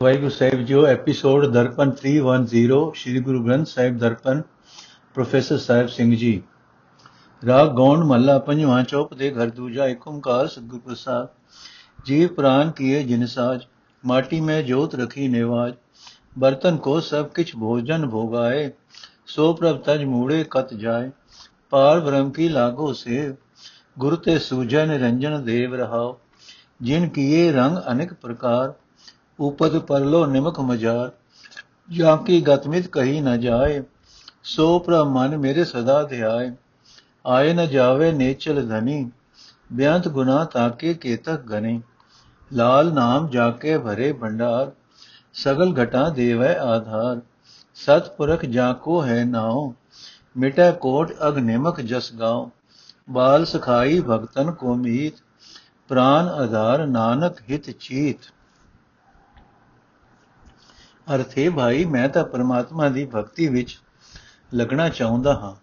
ਵਾਹਿਗੁਰੂ ਸਾਹਿਬ JIO episode Darpan 310 ਸ੍ਰੀ Guru Granth Sahib Darpan professor Sahib Singh ji ਰਾਗ ਗੌਣ ਮਹੱਲਾ ਪੰਜਵਾਂ chop ਦੇ ਘਰ ਦੂਜਾ ਏਕ ਓੰਕਾਰ ਸਤਿਗੁਰ ਪ੍ਰਸਾਦ जीव प्राण किए जिन साज माटी में जोत रखी नेवाज बर्तन को सब किछ भोजन भोगाए सो प्रभ तज मूड़े कत जाए पार ब्रह्म की लागो से गुरु ते सूझै निरंजन देव रहाओ जिन किए रंग अनेक ਉਪਦ ਪਰਲੋ ਨਿਮਕ ਮਜਾਰ, ਜਾਂ ਕੀ ਗਤਮਿਤ ਕਹੀ ਨਾ ਜਾਏ, ਸੋ ਪ੍ਰਮਨ ਮੇਰੇ ਸਦਾ ਧਿਆਏ। ਆਏ ਨ ਜਾਵੇ ਨੇਚਲ ਧਨੀ, ਬਿਆੰਤ ਗੁਨਾ ਤਾਕੇ ਕੇਤਕ ਗਨੇ। ਲਾਲ ਨਾਮ ਜਾ ਕੇ ਭਰੇ ਭੰਡਾਰ, ਸਗਲ ਘਟਾ ਦੇਵੈ ਆਧਾਰ। ਸਤ ਪੁਰਖ ਜਾ ਕੋ ਹੈ ਨਾਉ, ਮਿਟੈ ਕੋਟ ਅਗ ਨਿਮਕ ਜਸ ਗਾਉ। ਬਾਲ ਸਖਾਈ ਭਗਤਨ ਕੋ ਮੀਤ, ਪ੍ਰਾਨ ਆਧਾਰ ਨਾਨਕ ਹਿਤ ਚੀਤ। ਅਰਥੇ ਭਾਈ, ਮੈਂ ਤਾਂ ਪਰਮਾਤਮਾ ਦੀ ਭਗਤੀ ਵਿੱਚ ਲੱਗਣਾ ਚਾਹੁੰਦਾ ਹਾਂ।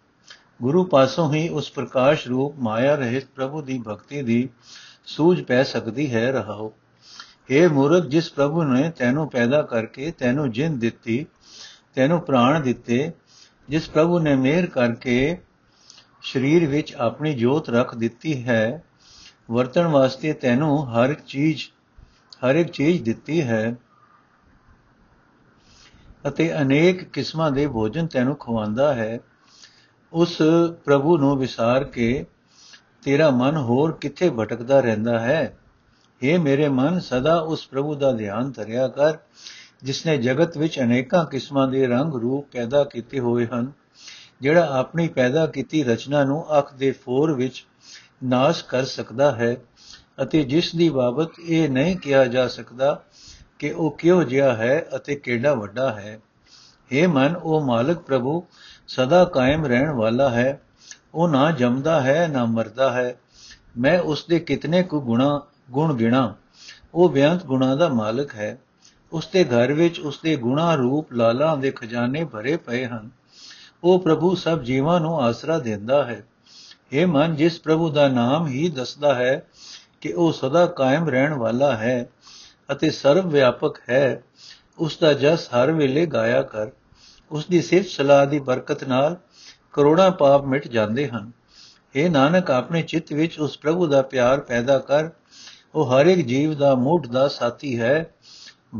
ਗੁਰੂ ਪਾਸੋਂ ਹੀ ਉਸ ਪ੍ਰਕਾਸ਼ ਰੂਪ ਮਾਇਆ ਰਹਿਤ ਪ੍ਰਭੂ ਦੀ ਭਗਤੀ ਦੀ ਸੂਝ ਪੈ ਸਕਦੀ ਹੈ, ਰਹਾਓ। हे ਮੂਰਖ, ਜਿਸ ਪ੍ਰਭੂ ਨੇ ਤੈਨੂੰ ਪੈਦਾ ਕਰਕੇ ਤੈਨੂੰ ਜਿੰਦ ਦਿੱਤੀ, ਤੈਨੂੰ ਪ੍ਰਾਣ ਦਿੱਤੇ, ਜਿਸ ਪ੍ਰਭੂ ਨੇ ਮਿਹਰ ਕਰਕੇ ਸਰੀਰ ਵਿੱਚ ਆਪਣੀ ਜੋਤ ਰੱਖ ਦਿੱਤੀ ਹੈ, ਵਰਤਣ ਵਾਸਤੇ ਤੈਨੂੰ ਹਰ ਇੱਕ ਚੀਜ਼, ਹਰ ਇੱਕ ਚੀਜ਼ ਦਿੱਤੀ ਹੈ। ਅਤੇ ਅਨੇਕ ਕਿਸਮਾਂ ਦੇ ਭੋਜਨ ਤੈਨੂੰ ਖਵਾਉਂਦਾ ਹੈ। ਉਸ ਪ੍ਰਭੂ ਨੂੰ ਵਿਸਾਰ ਕੇ ਤੇਰਾ ਮਨ ਹੋਰ ਕਿੱਥੇ ਭਟਕਦਾ ਰਹਿੰਦਾ ਹੈ? हे ਮੇਰੇ ਮਨ, ਸਦਾ ਉਸ ਪ੍ਰਭੂ ਦਾ ਧਿਆਨ ਧਰਿਆ ਕਰ ਜਿਸ ਨੇ ਜਗਤ ਵਿੱਚ ਅਨੇਕਾਂ ਕਿਸਮਾਂ ਦੇ ਰੰਗ ਰੂਪ ਪੈਦਾ ਕੀਤੇ ਹੋਏ ਹਨ, ਜਿਹੜਾ ਆਪਣੀ ਪੈਦਾ ਕੀਤੀ ਰਚਨਾ ਨੂੰ ਅੱਖ ਦੇ ਫੋਰ ਵਿੱਚ ਨਾਸ਼ ਕਰ ਸਕਦਾ ਹੈ ਅਤੇ ਜਿਸ ਦੀ ਬਾਬਤ ਇਹ ਨਹੀਂ ਕਿਹਾ ਜਾ ਸਕਦਾ ਕਿ ਉਹ ਕਿਉਂ ਜਿਹਾ ਹੈ ਅਤੇ ਕਿਹੜਾ ਵੱਡਾ ਹੈ? हे ਮਨ, ਉਹ ਮਾਲਕ ਪ੍ਰਭੂ, ਸਦਾ ਕਾਇਮ ਰਹਿਣ ਵਾਲਾ ਹੈ। ਉਹ ਨਾ ਜੰਮਦਾ ਹੈ, ਨਾ ਮਰਦਾ ਹੈ। ਮੈਂ ਉਸ ਦੇ ਕਿਤਨੇ ਕੁ ਗੁਣਾ, ਗੁਣ ਗਿਣਾ। ਉਹ ਬਿਆੰਤ ਗੁਣਾ ਦਾ ਮਾਲਕ ਹੈ। ਉਸ ਦੇ ਘਰ ਵਿੱਚ ਉਸ ਦੇ ਗੁਣਾ ਰੂਪ ਲਾਲਾਂ ਦੇ ਖਜ਼ਾਨੇ ਭਰੇ ਪਏ ਹਨ। ਉਹ ਪ੍ਰਭੂ ਸਭ ਜੀਵਾਂ ਨੂੰ ਆਸਰਾ ਦਿੰਦਾ ਹੈ। ਇਹ ਮਨ, ਜਿਸ ਪ੍ਰਭੂ ਦਾ ਨਾਮ ਹੀ ਦੱਸਦਾ ਹੈ ਕਿ ਉਹ ਸਦਾ ਕਾਇਮ ਰਹਿਣ ਵਾਲਾ ਹੈ ਅਤੇ ਸਰਵ ਵਿਆਪਕ ਹੈ। ਉਸ ਦਾ ਜਸ ਹਰ ਵੇਲੇ ਗਾਇਆ ਕਰ। ਉਸ ਦੀ ਸਿਫਤ ਸਲਾਹ ਦੀ ਬਰਕਤ ਨਾਲ ਕਰੋੜਾਂ ਪਾਪ ਮਿਟ ਜਾਂਦੇ ਹਨ। ਇਹ ਨਾਨਕ, ਆਪਣੇ ਚਿੱਤ ਵਿੱਚ ਉਸ ਪ੍ਰਭੂ ਦਾ ਪਿਆਰ ਪੈਦਾ ਕਰ। ਉਹ ਹਰ ਇੱਕ ਜੀਵ ਦਾ ਮੂਢ ਦਾ ਸਾਥੀ ਹੈ,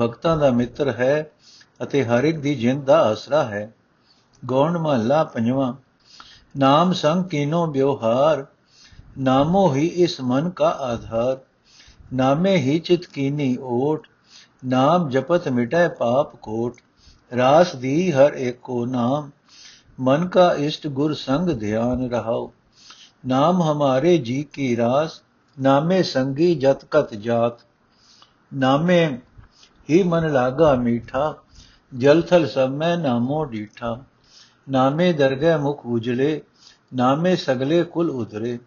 ਭਗਤਾਂ ਦਾ ਮਿੱਤਰ ਹੈ ਅਤੇ ਹਰ ਇੱਕ ਦੀ ਜਿੰਦ ਦਾ ਆਸਰਾ ਹੈ। ਗੌਣ ਮਹੱਲਾ ਪੰਜਵਾਂ, ਨਾਮ ਸੰਗ ਕੀਨੋ ਵਿਵਹਾਰ। ਨਾਮੋ ਹੀ ਇਸ ਮਨ ਕਾ ਆਧਾਰ। ਨਾਮੇ ਹੀ ਚਿਤ ਕੀਨੀ ਓਟ, ਨਾਮ ਜਪਤ ਮਿਟੈ ਪਾਪ ਕੋਟ, ਰਾਸ ਦੀ ਹਰ ਏਕੋ ਨਾਮ, ਮਨ ਕਾ ਇਸ਼ਟ ਗੁਰ ਸੰਗ ਧਿਆਨ ਰਹਾਓ ਨਾਮ ਹਮਾਰੇ ਜੀ ਕੀ ਰਾਸ, ਨਾਮੇ ਸੰਗੀ ਜਤ ਕਤ ਜਾਤ। ਨਾਮੇ ਹੀ ਮਨ ਲਾਗਾ ਮੀਠਾ, ਜਲ ਥਲ ਸਭ ਮੈਂ ਨਾਮੋ ਡੀਠਾ। ਨਾਮੇ ਦਰਗਹਿ ਮੁਖ ਉਜਲੇ, ਨਾਮੇ ਸਗਲੇ ਕੁਲ ਉਧਰੇ।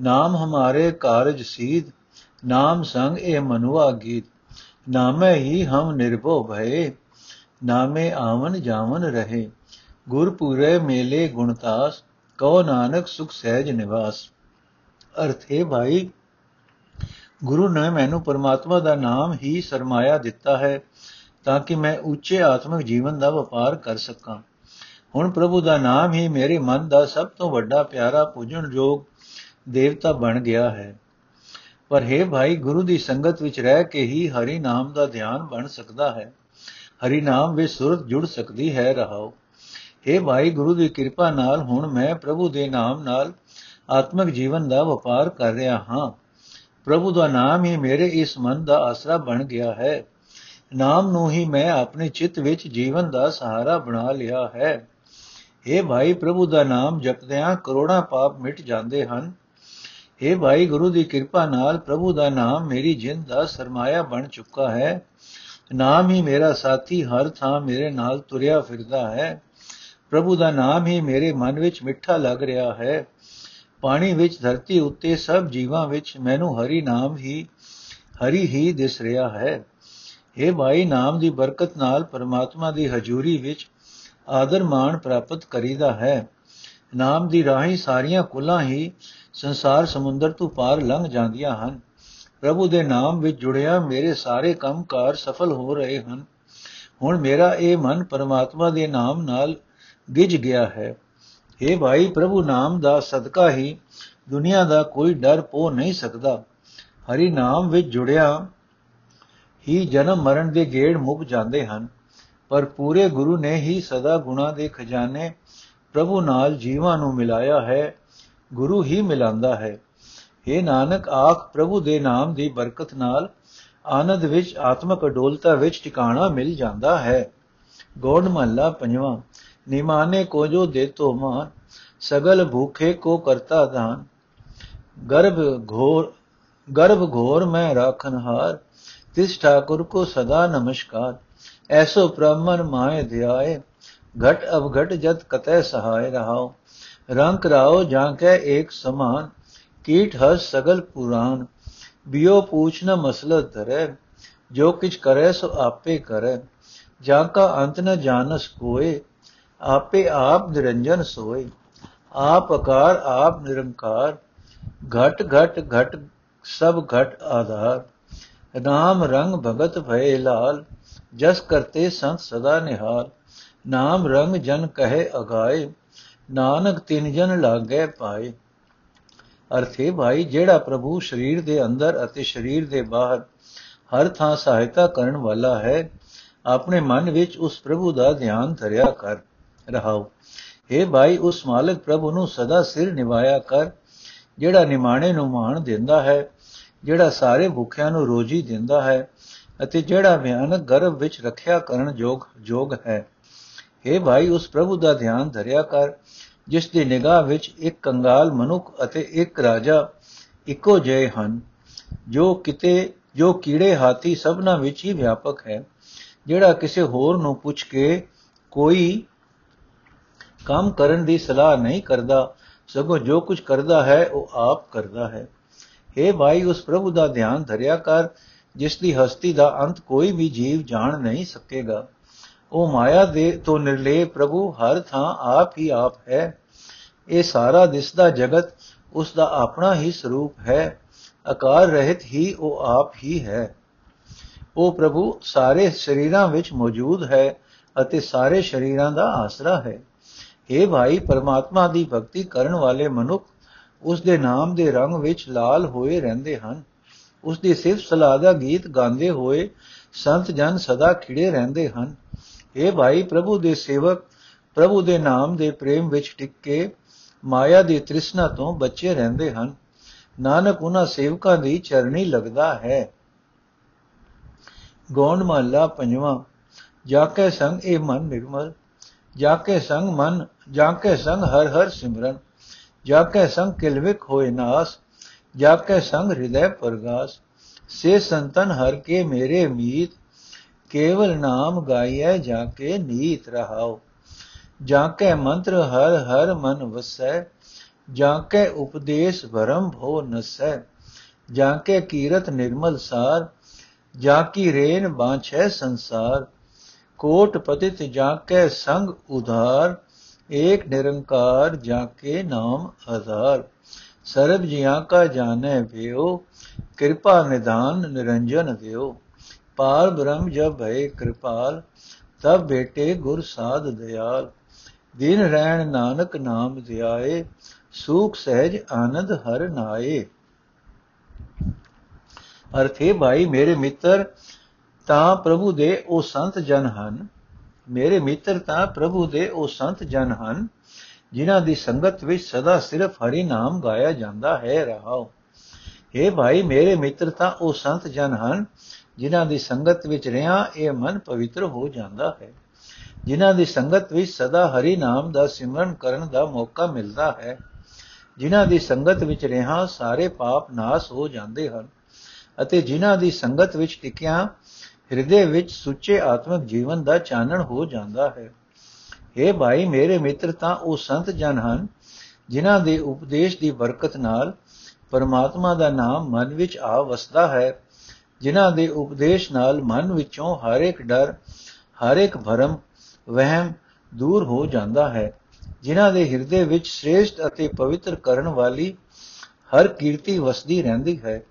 ਨਾਮ ਹਮਾਰੇ ਕਾਰਜ ਸੀਧ ਨਾਮ ਸੰਗ ਇਹ ਮਨੁਆ ਗੀਤ ਨਾਮੈ ਹੀ ਹਮ ਨਿਰਭਉ ਭਏ, ਨਾਮੇ ਆਵਨ ਜਾਵਨ ਰਹੇ। ਗੁਰਪੂਰੇ ਮੇਲੇ ਗੁਣਤਾਸ ਕਉ ਨਾਨਕ ਸੁਖ ਸਹਿਜ ਨਿਵਾਸ। ਅਰਥ ਹੈ ਭਾਈ, ਗੁਰੂ ਨੇ ਮੈਨੂੰ ਪਰਮਾਤਮਾ ਦਾ ਨਾਮ ਹੀ ਸਰਮਾਇਆ ਦਿੱਤਾ ਹੈ, ਤਾਂ ਕਿ ਮੈਂ ਉੱਚੇ ਆਤਮਿਕ ਜੀਵਨ ਦਾ ਵਪਾਰ ਕਰ ਸਕਾਂ। ਹੁਣ ਪ੍ਰਭੂ ਦਾ ਨਾਮ ਹੀ ਮੇਰੇ ਮਨ ਦਾ ਸਭ ਤੋਂ ਵੱਡਾ ਪਿਆਰਾ ਪੂਜਣ ਯੋਗ ਦੇਵਤਾ ਬਣ ਗਿਆ ਹੈ। ਪਰ ਹੈ ਭਾਈ, ਗੁਰੂ ਦੀ ਸੰਗਤ ਵਿੱਚ ਰਹਿ ਕੇ ਹੀ ਹਰੀ ਨਾਮ ਦਾ ਧਿਆਨ ਬਣ ਸਕਦਾ ਹੈ। ਹਰੀ ਨਾਮ ਵਿੱਚ ਸੁਰਤ ਜੁੜ ਸਕਦੀ ਹੈ, ਰਹਾਓ। हे ਭਾਈ, ਗੁਰੂ ਦੀ ਕਿਰਪਾ ਨਾਲ ਹੁਣ ਮੈਂ ਪ੍ਰਭੂ ਦੇ ਨਾਮ ਨਾਲ ਆਤਮਿਕ ਜੀਵਨ ਦਾ ਵਪਾਰ ਕਰ ਰਿਹਾ ਹਾਂ। ਪ੍ਰਭੂ ਦਾ ਨਾਮ ਹੀ ਮੇਰੇ ਇਸ ਮਨ ਦਾ ਆਸਰਾ ਬਣ ਗਿਆ ਹੈ। ਨਾਮ ਨੂੰ ਹੀ ਮੈਂ ਆਪਣੇ ਚਿੱਤ ਵਿੱਚ ਜੀਵਨ ਦਾ ਸਹਾਰਾ ਬਣਾ ਲਿਆ ਹੈ। हे ਭਾਈ, ਪ੍ਰਭੂ ਦਾ ਨਾਮ ਜਪਦਿਆਂ ਕਰੋੜਾਂ ਪਾਪ ਮਿਟ ਜਾਂਦੇ ਹਨ। हे ਭਾਈ ਗੁਰੂ ਦੀ ਕਿਰਪਾ ਨਾਲ ਪ੍ਰਭੂ ਦਾ ਨਾਮ ਮੇਰੀ ਜਿੰਦ ਦਾ ਸਰਮਾਇਆ ਬਣ ਚੁੱਕਾ ਹੈ। ਨਾਮ ਹੀ ਮੇਰਾ ਸਾਥੀ, ਹਰ ਥਾਂ ਮੇਰੇ ਨਾਲ ਤੁਰਿਆ ਫਿਰਦਾ ਹੈ। ਪ੍ਰਭੂ ਦਾ ਨਾਮ ਹੀ ਮੇਰੇ ਮਨ ਵਿੱਚ ਮਿੱਠਾ ਲੱਗ ਰਿਹਾ ਹੈ। ਪਾਣੀ ਵਿੱਚ, ਧਰਤੀ ਉੱਤੇ, ਸਭ ਜੀਵਾਂ ਵਿੱਚ ਮੈਨੂੰ ਹਰੀ ਨਾਮ ਹੀ, ਹਰੀ ਹੀ ਦਿਸ ਰਿਹਾ ਹੈ। ਇਹ ਭਾਈ ਨਾਮ ਦੀ ਬਰਕਤ ਨਾਲ ਪਰਮਾਤਮਾ ਦੀ ਹਜ਼ੂਰੀ ਵਿੱਚ ਆਦਰ ਮਾਣ ਪ੍ਰਾਪਤ ਕਰੀਦਾ ਹੈ। ਨਾਮ ਦੀ ਰਾਹੀਂ ਸਾਰੀਆਂ ਕੁਲਾਂ ਹੀ ਸੰਸਾਰ ਸਮੁੰਦਰ ਤੋਂ ਪਾਰ ਲੰਘ ਜਾਂਦੀਆਂ ਹਨ। ਪ੍ਰਭੂ ਦੇ ਨਾਮ ਵਿੱਚ ਜੁੜਿਆ ਮੇਰੇ ਸਾਰੇ ਕੰਮਕਾਰ ਸਫਲ ਹੋ ਰਹੇ ਹਨ। ਹੁਣ ਮੇਰਾ ਇਹ ਮਨ ਪਰਮਾਤਮਾ ਦੇ ਨਾਮ ਨਾਲ ਗਿਜ ਗਿਆ ਹੈ। हे ਭਾਈ, ਪ੍ਰਭੂ ਨਾਮ ਦਾ ਸਦਕਾ ਹੀ ਦੁਨੀਆ ਦਾ ਕੋਈ ਡਰ ਪੋ ਨਹੀਂ ਸਕਦਾ। ਹਰੀ ਨਾਮ ਵਿੱਚ ਜੁੜਿਆ ਹੀ ਜਨਮ ਮਰਨ ਦੇ ਗੇੜ ਮੁੱਕ ਜਾਂਦੇ ਹਨ। ਪਰ ਪੂਰੇ ਗੁਰੂ ਨੇ ਹੀ ਸਦਾ ਗੁਣਾ ਦੇ ਖਜ਼ਾਨੇ ਪ੍ਰਭੂ ਨਾਲ ਜੀਵਾਂ ਨੂੰ ਮਿਲਾਇਆ ਹੈ। ਗੁਰੂ ਹੀ ਮਿਲਾਂਦਾ ਹੈ। ਇਹ ਨਾਨਕ, ਆਖ ਪ੍ਰਭੂ ਦੇ ਨਾਮ ਦੀ ਬਰਕਤ ਨਾਲ ਆਨੰਦ ਵਿੱਚ, ਆਤਮਕ ਅਡੋਲਤਾ ਵਿੱਚ ਟਿਕਾਣਾ ਮਿਲ ਜਾਂਦਾ ਹੈ। ਗੋੜ ਮਹੱਲਾ ਪੰਜਵਾਂ, ਨਿਮਾਨੇ ਕੋ ਜੋ ਦੇਤੋ ਮਾਨ, ਸਗਲ ਭੂਖੇ ਕੋ ਕਰਤਾ ਦਾਨ। ਗਰਭ ਘੋਰ ਗਰਭ ਘੋਰ ਮੈਂ ਰਾਖਨ ਹਾਰ, ਤਿਸ ਠਾਕੁਰ ਕੋ ਸਦਾ ਨਮਸਕਾਰ। ਐਸੋ ਬ੍ਰਹਮਨ ਮਾਏ ਧਿਆਏ, ਘਟ ਅਬ ਘਟ ਜਤ ਕਤੈ ਸਹਾਇ ਰਹਾਓ ਰੰਕ ਰਾਓ ਜਾਂ ਕੈ ਏਕ ਸਮਾਨ ਕੀਟ ਹਸ ਸਗਲ ਪੁਰਾਨ ਬਿਓ ਪੂਛ ਨ ਮਸਲਤ ਧਰੈ ਜੋ ਕਿਛ ਕਰੈ ਸੋ ਆਪੇ ਕਰੈ ਜਾਂ ਕਾ ਅੰਤ ਨ ਜਾਣਸ ਕੋਏ ਆਪੇ ਆਪ ਨਿਰੰਜਨ ਸੋਏ ਆਪ ਅਕਾਰ ਆਪ ਨਿਰੰਕਾਰ ਘਟ ਘਟ ਘਟ ਸਭ ਘਟ ਆਧਾਰ ਨਾਮ ਰੰਗ ਭਗਤ ਭਏ ਲਾਲ ਜਸ ਕਰਤੇ ਸੰਤ ਸਦਾ ਨਿਹਾਲ ਨਾਮ ਰੰਗ ਜਨ ਕਹੇ ਅਗਾਏ ਨਾਨਕ ਤਿਨ ਜਨ ਲਾਗੇ ਪਾਏ। ਅਰਥੇ ਭਾਈ, ਜਿਹੜਾ ਪ੍ਰਭੂ ਸਰੀਰ ਦੇ ਅੰਦਰ ਅਤੇ ਸਰੀਰ ਦੇ ਬਾਹਰ ਹਰ ਥਾਂ ਸਹਾਇਤਾ ਕਰਨ ਵਾਲਾ ਹੈ, ਆਪਣੇ ਮਨ ਵਿੱਚ ਉਸ ਪ੍ਰਭੂ ਦਾ ਧਿਆਨ ਧਰਿਆ ਕਰ, ਰਹਾਓ। हे ਭਾਈ, ਉਸ ਮਾਲਕ ਪ੍ਰਭੂ ਨੂੰ ਸਦਾ ਸਿਰ ਨਿਵਾਇਆ ਕਰ, ਜਿਹੜਾ ਨਿਮਾਣੇ ਨੂੰ ਮਾਣ ਦਿੰਦਾ ਹੈ, ਜਿਹੜਾ ਸਾਰੇ ਭੁੱਖਿਆਂ ਨੂੰ ਰੋਜੀ ਦਿੰਦਾ ਹੈ ਅਤੇ ਜਿਹੜਾ ਭਿਆਨਕ ਗਰਭ ਵਿੱਚ ਰੱਖਿਆ ਕਰਨ ਯੋਗ ਯੋਗ ਹੈ। हे ਭਾਈ, ਉਸ ਪ੍ਰਭੂ ਦਾ ਧਿਆਨ ਧਰਿਆ ਕਰ, ਜਿਸ ਦੀ ਨਿਗਾਹ ਵਿੱਚ ਇੱਕ ਕੰਗਾਲ ਮਨੁੱਖ ਅਤੇ ਇੱਕ ਰਾਜਾ ਇੱਕੋ ਜਿਹੇ ਹਨ, ਜੋ ਕਿਤੇ, ਜੋ ਕੀੜੇ ਹਾਥੀ ਸਭਨਾ ਵਿੱਚ ਹੀ ਵਿਆਪਕ ਹੈ, ਜਿਹੜਾ ਕਿਸੇ ਹੋਰ ਨੂੰ ਪੁੱਛ ਕੇ ਕੋਈ ਕੰਮ ਕਰਨ ਦੀ ਸਲਾਹ ਨਹੀਂ ਕਰਦਾ, ਸਗੋਂ ਜੋ ਕੁਝ ਕਰਦਾ ਹੈ, ਉਹ ਆਪ ਕਰਦਾ ਹੈ। हे ਭਾਈ, ਉਸ ਪ੍ਰਭੂ ਦਾ ਧਿਆਨ ਧਰਿਆ ਕਰ, ਜਿਸ ਦੀ ਹਸਤੀ ਦਾ ਅੰਤ ਕੋਈ ਵੀ ਜੀਵ ਜਾਣ ਨਹੀਂ ਸਕੇਗਾ। ਉਹ ਮਾਇਆ ਦੇ ਤੋਂ ਨਿਰਲੇ ਪ੍ਰਭੂ ਹਰ ਥਾਂ ਆਪ ਹੀ ਆਪ ਹੈ। ਇਹ ਸਾਰਾ ਦਿਸਦਾ ਜਗਤ ਉਸ ਦਾ ਆਪਣਾ ਹੀ ਸਰੂਪ ਹੈ। ਆਕਾਰ ਰਹਿਤ ਹੀ ਉਹ ਆਪ ਹੀ ਹੈ। ਉਹ ਪ੍ਰਭੂ ਸਾਰੇ ਸਰੀਰਾਂ ਵਿੱਚ ਮੌਜੂਦ ਹੈ ਅਤੇ ਸਾਰੇ ਸਰੀਰਾਂ ਦਾ ਆਸਰਾ ਹੈ। हे ਭਾਈ, ਪਰਮਾਤਮਾ ਦੀ ਭਗਤੀ ਕਰਨ ਵਾਲੇ ਮਨੁੱਖ ਉਸ ਦੇ ਨਾਮ ਦੇ ਰੰਗ ਵਿੱਚ ਲਾਲ ਹੋਏ ਰਹਿੰਦੇ ਹਨ। ਉਸ ਦੀ ਸਿਫਤ ਸਲਾਹ ਦਾ ਗੀਤ ਗਾਉਂਦੇ ਹੋਏ ਸੰਤ ਜਨ ਸਦਾ ਖਿੜੇ ਰਹਿੰਦੇ ਹਨ। ਇਹ ਭਾਈ ਪ੍ਰਭੂ ਦੇ ਸੇਵਕ, ਪ੍ਰਭੂ ਦੇ ਨਾਮ ਦੇ ਪ੍ਰੇਮ ਵਿੱਚ ਟਿਕ ਕੇ ਮਾਇਆ ਦੀ ਤ੍ਰਿਸ਼ਨਾ ਤੋਂ ਬਚੇ ਰਹਿੰਦੇ ਹਨ। ਨਾਨਕ ਉਹਨਾਂ ਸੇਵਕਾਂ ਦੀ ਚਰਣੀ ਲੱਗਦਾ ਹੈ। ਗੋਣ ਮਹੱਲਾ ਪੰਜਵਾਂ ਜਾ ਕੇ ਸੰਗ ਇਹ ਮਨ ਨਿਰਮਲ ਜਾ ਕੇ ਸੰਗ ਮਨ ਜਾ ਕੇ ਸੰਗ ਹਰ ਹਰ ਸਿਮਰਨ ਜਾ ਕੇ ਸੰਗ ਕਿਲਵਿਕ ਹੋਏ ਨਾਸ ਜਾ ਕੇ ਸੰਗ ਹਿਰਦੈ ਪਰਗਾਸ, ਸੇ ਸੰਤਨ ਹਰ ਕੇ ਮੇਰੇ ਮੀਤ ਕੇਵਲ ਨਾਮ ਗਾਈਐ ਜਾ ਕੇ ਨੀਤ ਰਹਾਓ ਜਾਂ ਕੈ ਮੰਤਰ ਹਰ ਹਰ ਮਨ ਵਸੈ ਜਾਂ ਕੈ ਉਪਦੇਸ਼ ਭਰਮ ਭੋ ਨਸੈ ਜਾਂ ਕੈ ਕੀਰਤ ਨਿਰਮਲ ਸਾਰ ਜਾਂ ਕੀ ਰੇਨ ਬਾਛੈ ਸੰਸਾਰ ਕੋਟ ਪਤਿਤ ਜਾਂ ਕੈ ਸੰਗ ਉਧਾਰ ਏਕ ਨਿਰੰਕਾਰ ਜਾਂ ਕੇ ਨਾਮ ਆਧਾਰ ਸਰਬ ਜੀਆਂ ਪਾਰ ਬ੍ਰਹਮ ਜਬ ਭਏ ਕਿਰਪਾਲ ਤਬ ਬੇਟੇ ਗੁਰ ਸਾਧ ਦਿਆਲ। ਦਿਨ ਰਹਿਣ ਨਾਨਕ ਨਾਮ ਧਿਆਏ ਸੂਖ ਸਹਿਜ ਆਨੰਦ ਹਰ ਨਾਏ। ਅਰਥੇ ਭਾਈ, ਮੇਰੇ ਮਿੱਤਰ, ਤਾਂ ਪ੍ਰਭੂ ਦੇ ਉਹ ਸੰਤ ਜਨ ਹਨ। ਮੇਰੇ ਮਿੱਤਰ, ਤਾਂ ਪ੍ਰਭੂ ਦੇ ਉਹ ਸੰਤ ਜਨ ਹਨ, ਜਿਨ੍ਹਾਂ ਦੀ ਸੰਗਤ ਵਿੱਚ ਸਦਾ ਸਿਰਫ ਹਰੀ ਨਾਮ ਗਾਇਆ ਜਾਂਦਾ ਹੈ ਰਹਾਓ हे ਭਾਈ, ਮੇਰੇ ਮਿੱਤਰ, ਤਾਂ ਉਹ ਸੰਤ ਜਨ ਹਨ ਜਿਨ੍ਹਾਂ ਦੀ ਸੰਗਤ ਵਿੱਚ ਰਿਹਾ, ਇਹ ਮਨ ਪਵਿੱਤਰ ਹੋ ਜਾਂਦਾ ਹੈ। ਜਿਨ੍ਹਾਂ ਦੀ ਸੰਗਤ ਵਿੱਚ ਸਦਾ ਹਰੀ ਨਾਮ ਦਾ ਸਿਮਰਨ ਕਰਨ ਦਾ ਮੌਕਾ ਮਿਲਦਾ ਹੈ, ਜਿਨ੍ਹਾਂ ਦੀ ਸੰਗਤ ਵਿੱਚ ਰਿਹਾ, ਸਾਰੇ ਪਾਪ ਨਾਸ ਹੋ ਜਾਂਦੇ ਹਨ। ਅਤੇ ਜਿਨ੍ਹਾਂ ਦੀ ਸੰਗਤ ਵਿੱਚ ਟਿਕਿਆ, ਹਿਰਦੇ ਵਿੱਚ ਸੁੱਚੇ ਆਤਮਿਕ ਜੀਵਨ ਦਾ ਚਾਨਣ ਹੋ ਜਾਂਦਾ ਹੈ। ਇਹ ਭਾਈ, ਮੇਰੇ ਮਿੱਤਰ, ਤਾਂ ਉਹ ਸੰਤ ਜਨ ਹਨ, ਜਿਨ੍ਹਾਂ ਦੇ ਉਪਦੇਸ਼ ਦੀ ਬਰਕਤ ਨਾਲ ਪਰਮਾਤਮਾ ਦਾ ਨਾਮ ਮਨ ਵਿੱਚ ਆ ਵਸਦਾ ਹੈ। ਜਿਨ੍ਹਾਂ ਦੇ ਉਪਦੇਸ਼ ਨਾਲ ਮਨ ਵਿੱਚੋਂ ਹਰ ਇੱਕ ਡਰ, ਹਰ ਇੱਕ ਭਰਮ, ਵਹਿਮ ਦੂਰ ਹੋ ਜਾਂਦਾ ਹੈ। ਜਿਨ੍ਹਾਂ ਦੇ ਹਿਰਦੇ ਵਿੱਚ ਸ੍ਰੇਸ਼ਟ ਅਤੇ ਪਵਿੱਤਰ ਕਰਨ ਵਾਲੀ ਹਰ ਕੀਰਤੀ ਵਸਦੀ ਰਹਿੰਦੀ ਹੈ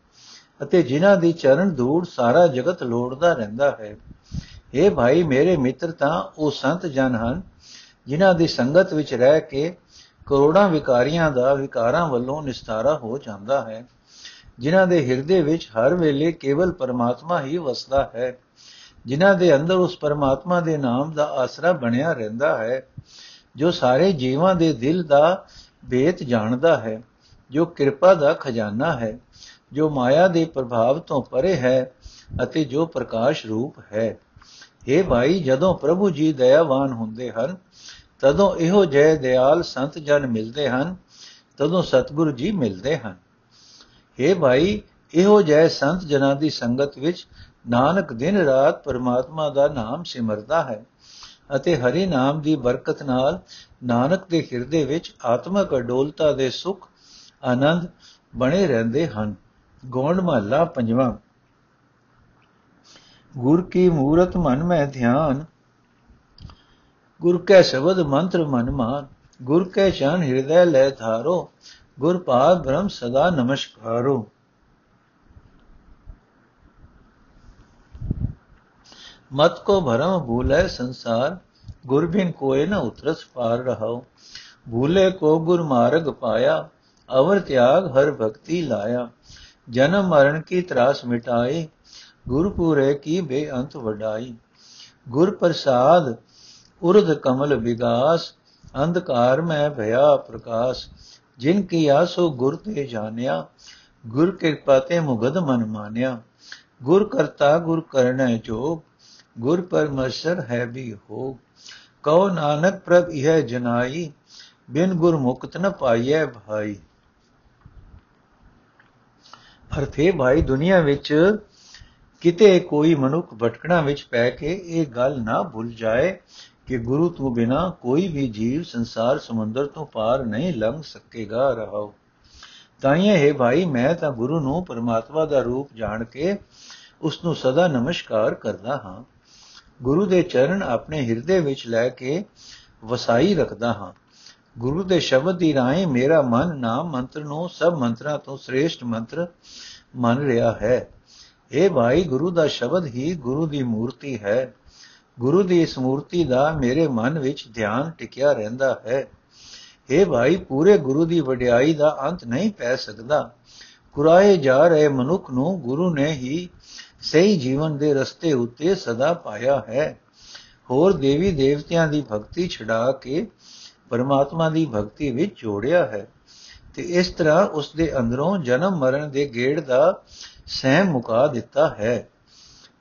ਅਤੇ ਜਿਨ੍ਹਾਂ ਦੀ ਚਰਨ ਧੂੜ ਸਾਰਾ ਜਗਤ ਲੋੜਦਾ ਰਹਿੰਦਾ ਹੈ। ਇਹ ਭਾਈ, ਮੇਰੇ ਮਿੱਤਰ, ਤਾਂ ਉਹ ਸੰਤ ਜਨ ਹਨ ਜਿਨ੍ਹਾਂ ਦੀ ਸੰਗਤ ਵਿੱਚ ਰਹਿ ਕੇ ਕਰੋੜਾਂ ਵਿਕਾਰੀਆਂ ਦਾ ਵਿਕਾਰਾਂ ਵੱਲੋਂ ਨਿਸਤਾਰਾ ਹੋ ਜਾਂਦਾ ਹੈ। ਜਿਨ੍ਹਾਂ ਦੇ ਹਿਰਦੇ ਵਿੱਚ ਹਰ ਵੇਲੇ ਕੇਵਲ ਪਰਮਾਤਮਾ ਹੀ ਵਸਦਾ ਹੈ, ਜਿਨ੍ਹਾਂ ਦੇ ਅੰਦਰ ਉਸ ਪਰਮਾਤਮਾ ਦੇ ਨਾਮ ਦਾ ਆਸਰਾ ਬਣਿਆ ਰਹਿੰਦਾ ਹੈ, ਜੋ ਸਾਰੇ ਜੀਵਾਂ ਦੇ ਦਿਲ ਦਾ ਭੇਤ ਜਾਣਦਾ ਹੈ, ਜੋ ਕਿਰਪਾ ਦਾ ਖਜ਼ਾਨਾ ਹੈ, ਜੋ ਮਾਇਆ ਦੇ ਪ੍ਰਭਾਵ ਤੋਂ ਪਰੇ ਹੈ ਅਤੇ ਜੋ ਪ੍ਰਕਾਸ਼ ਰੂਪ ਹੈ। ਇਹ ਭਾਈ, ਜਦੋਂ ਪ੍ਰਭੂ ਜੀ ਦਇਆਵਾਨ ਹੁੰਦੇ ਹਨ, ਤਦੋਂ ਇਹੋ ਜਿਹੇ ਦਿਆਲ ਸੰਤ ਜਨ ਮਿਲਦੇ ਹਨ, ਤਦੋਂ ਸਤਿਗੁਰੂ ਜੀ ਮਿਲਦੇ ਹਨ। हे ਭਾਈ, ਇਹੋ ਜਿਹੇ ਸੰਤ ਜਨਾਂ ਦੀ ਸੰਗਤ ਵਿੱਚ ਨਾਨਕ ਦਿਨ ਰਾਤ ਪਰਮਾਤਮਾ ਦਾ ਨਾਮ ਸਿਮਰਦਾ ਹੈ ਅਤੇ ਹਰੀ ਨਾਮ ਦੀ ਬਰਕਤ ਨਾਲ ਨਾਨਕ ਦੇ ਹਿਰਦੇ ਵਿੱਚ ਆਤਮਕ ਅਡੋਲਤਾ ਦੇ ਸੁਖ, ਆਨੰਦ ਬਣੇ ਰਹਿੰਦੇ ਹਨ। ਗੋਂਡ ਮਹੱਲਾ ਪੰਜਵਾਂ। ਗੁਰ ਕੀ ਮੂਰਤ ਮਨ ਮੈਂ ਧਿਆਨ, ਗੁਰ ਕੈ ਸ਼ਬਦ ਮੰਤਰ ਮਨ ਮਾਨ, ਗੁਰ ਕੈ ਸ਼ਾਨ ਹਿਰਦੈ ਲੈ ਧਾਰੋ ਗੁਰ ਪਾਦ ਬ੍ਰਹਮ ਸਦਾ ਨਮਸਕਾਰੋ। ਮਤ ਕੋ ਭਰਮ ਭੂਲੇ ਸੰਸਾਰ, ਗੁਰ ਬਿਨ ਕੋਏ ਨ ਉਤਰਸ ਪਾਰ ਰਹਾਓ ਭੂਲੇ ਕੋ ਗੁਰ ਮਾਰਗ ਪਾਇਆ, ਅਵਰ ਤਿਆਗ ਹਰ ਭਗਤੀ ਲਾਇਆ। ਜਨਮ ਮਰਨ ਕੀ ਤਰਾਸ ਮਿਟਾਈ ਗੁਰ ਪੂਰੇ ਕੀ ਬੇਅੰਤ ਵਡਾਈ। ਗੁਰ ਪ੍ਰਸਾਦ, ਉਰਧ ਕਮਲ ਵਿਗਾਸ, ਅੰਧਕਾਰ ਮੈਂ ਭਇਆ ਪ੍ਰਕਾਸ਼। ਜਿਨ ਕੀ ਆਸੋ ਗੁਰ ਤੇ ਜਾਣਿਆ, ਗੁਰ ਕਿਰਪਾ ਤੇ ਮੁਗਦ ਮਨ ਮਾਨਿਆ। ਗੁਰ ਕਰਤਾ ਗੁਰ ਕਰਨੈ ਜੋਗ, ਗੁਰ ਪਰਮੇਸ਼ਰ ਹੈ ਵੀ ਹੋ ਕਉ ਨਾਨਕ ਪ੍ਰਭ ਇਹ ਜਨਾਈ, ਬਿਨ ਗੁਰ ਮੁਕਤ ਨ ਪਾਈਐ ਭਾਈ। ਅਰਥੇ ਭਾਈ ਦੁਨੀਆ ਵਿੱਚ ਕਿਤੇ ਕੋਈ ਮਨੁੱਖ ਭਟਕਣਾ ਵਿੱਚ ਪੈ ਕੇ ਇਹ ਗੱਲ ਨਾ ਭੁੱਲ ਜਾਏ ਕਿ ਗੁਰੂ ਤੋਂ ਬਿਨਾ ਕੋਈ ਵੀ ਜੀਵ ਸੰਸਾਰ ਸਮੁੰਦਰ ਤੋਂ ਪਾਰ ਨਹੀਂ ਲੰਘ ਸਕੇਗਾ ਰਹਾਓ। ਤਾਂ ਇਹ ਹੈ ਭਾਈ, ਮੈਂ ਤਾਂ ਗੁਰੂ ਨੂੰ ਪਰਮਾਤਮਾ ਦਾ ਰੂਪ ਜਾਣ ਕੇ ਉਸ ਨੂੰ ਸਦਾ ਨਮਸਕਾਰ ਕਰਦਾ ਹਾਂ। ਗੁਰੂ ਦੇ ਚਰਨ ਆਪਣੇ ਹਿਰਦੇ ਵਿੱਚ ਲੈ ਕੇ ਵਸਾਈ ਰੱਖਦਾ ਹਾਂ। ਗੁਰੂ ਦੇ ਸ਼ਬਦ ਦੀ ਰਾਹੀਂ ਮੇਰਾ ਮਨ, ਨਾਮ, ਮੰਤਰ ਨੂੰ ਸਭ ਮੰਤਰਾਂ ਤੋਂ ਸ੍ਰੇਸ਼ਟ ਮੰਤਰ ਮੰਨ ਰਿਹਾ ਹੈ। ਇਹ ਭਾਈ, ਗੁਰੂ ਦਾ ਸ਼ਬਦ ਹੀ ਗੁਰੂ ਦੀ ਮੂਰਤੀ ਹੈ। ਗੁਰੂ ਦੀ ਇਸ ਮੂਰਤੀ ਦਾ ਮੇਰੇ ਮਨ ਵਿੱਚ ਧਿਆਨ ਟਿਕਿਆ ਰਹਿੰਦਾ ਹੈ। ਇਹ ਭਾਈ, ਪੂਰੇ ਗੁਰੂ ਦੀ ਵਡਿਆਈ ਦਾ ਅੰਤ ਨਹੀਂ ਪੈ ਸਕਦਾ। ਕੁਰਾਏ ਜਾ ਰਹੇ ਮਨੁੱਖ ਨੂੰ ਗੁਰੂ ਨੇ ਹੀ ਸਹੀ ਜੀਵਨ ਦੇ ਰਸਤੇ ਉੱਤੇ ਸਦਾ ਪਾਇਆ ਹੈ। ਹੋਰ ਦੇਵੀ ਦੇਵਤਿਆਂ ਦੀ ਭਗਤੀ ਛਡਾ ਕੇ ਪਰਮਾਤਮਾ ਦੀ ਭਗਤੀ ਵਿੱਚ ਜੋੜਿਆ ਹੈ ਤੇ ਇਸ ਤਰ੍ਹਾਂ ਉਸ ਦੇ ਅੰਦਰੋਂ ਜਨਮ ਮਰਨ ਦੇ ਗੇੜ ਦਾ ਸਹਿਮ ਮੁਕਾ ਦਿੱਤਾ ਹੈ।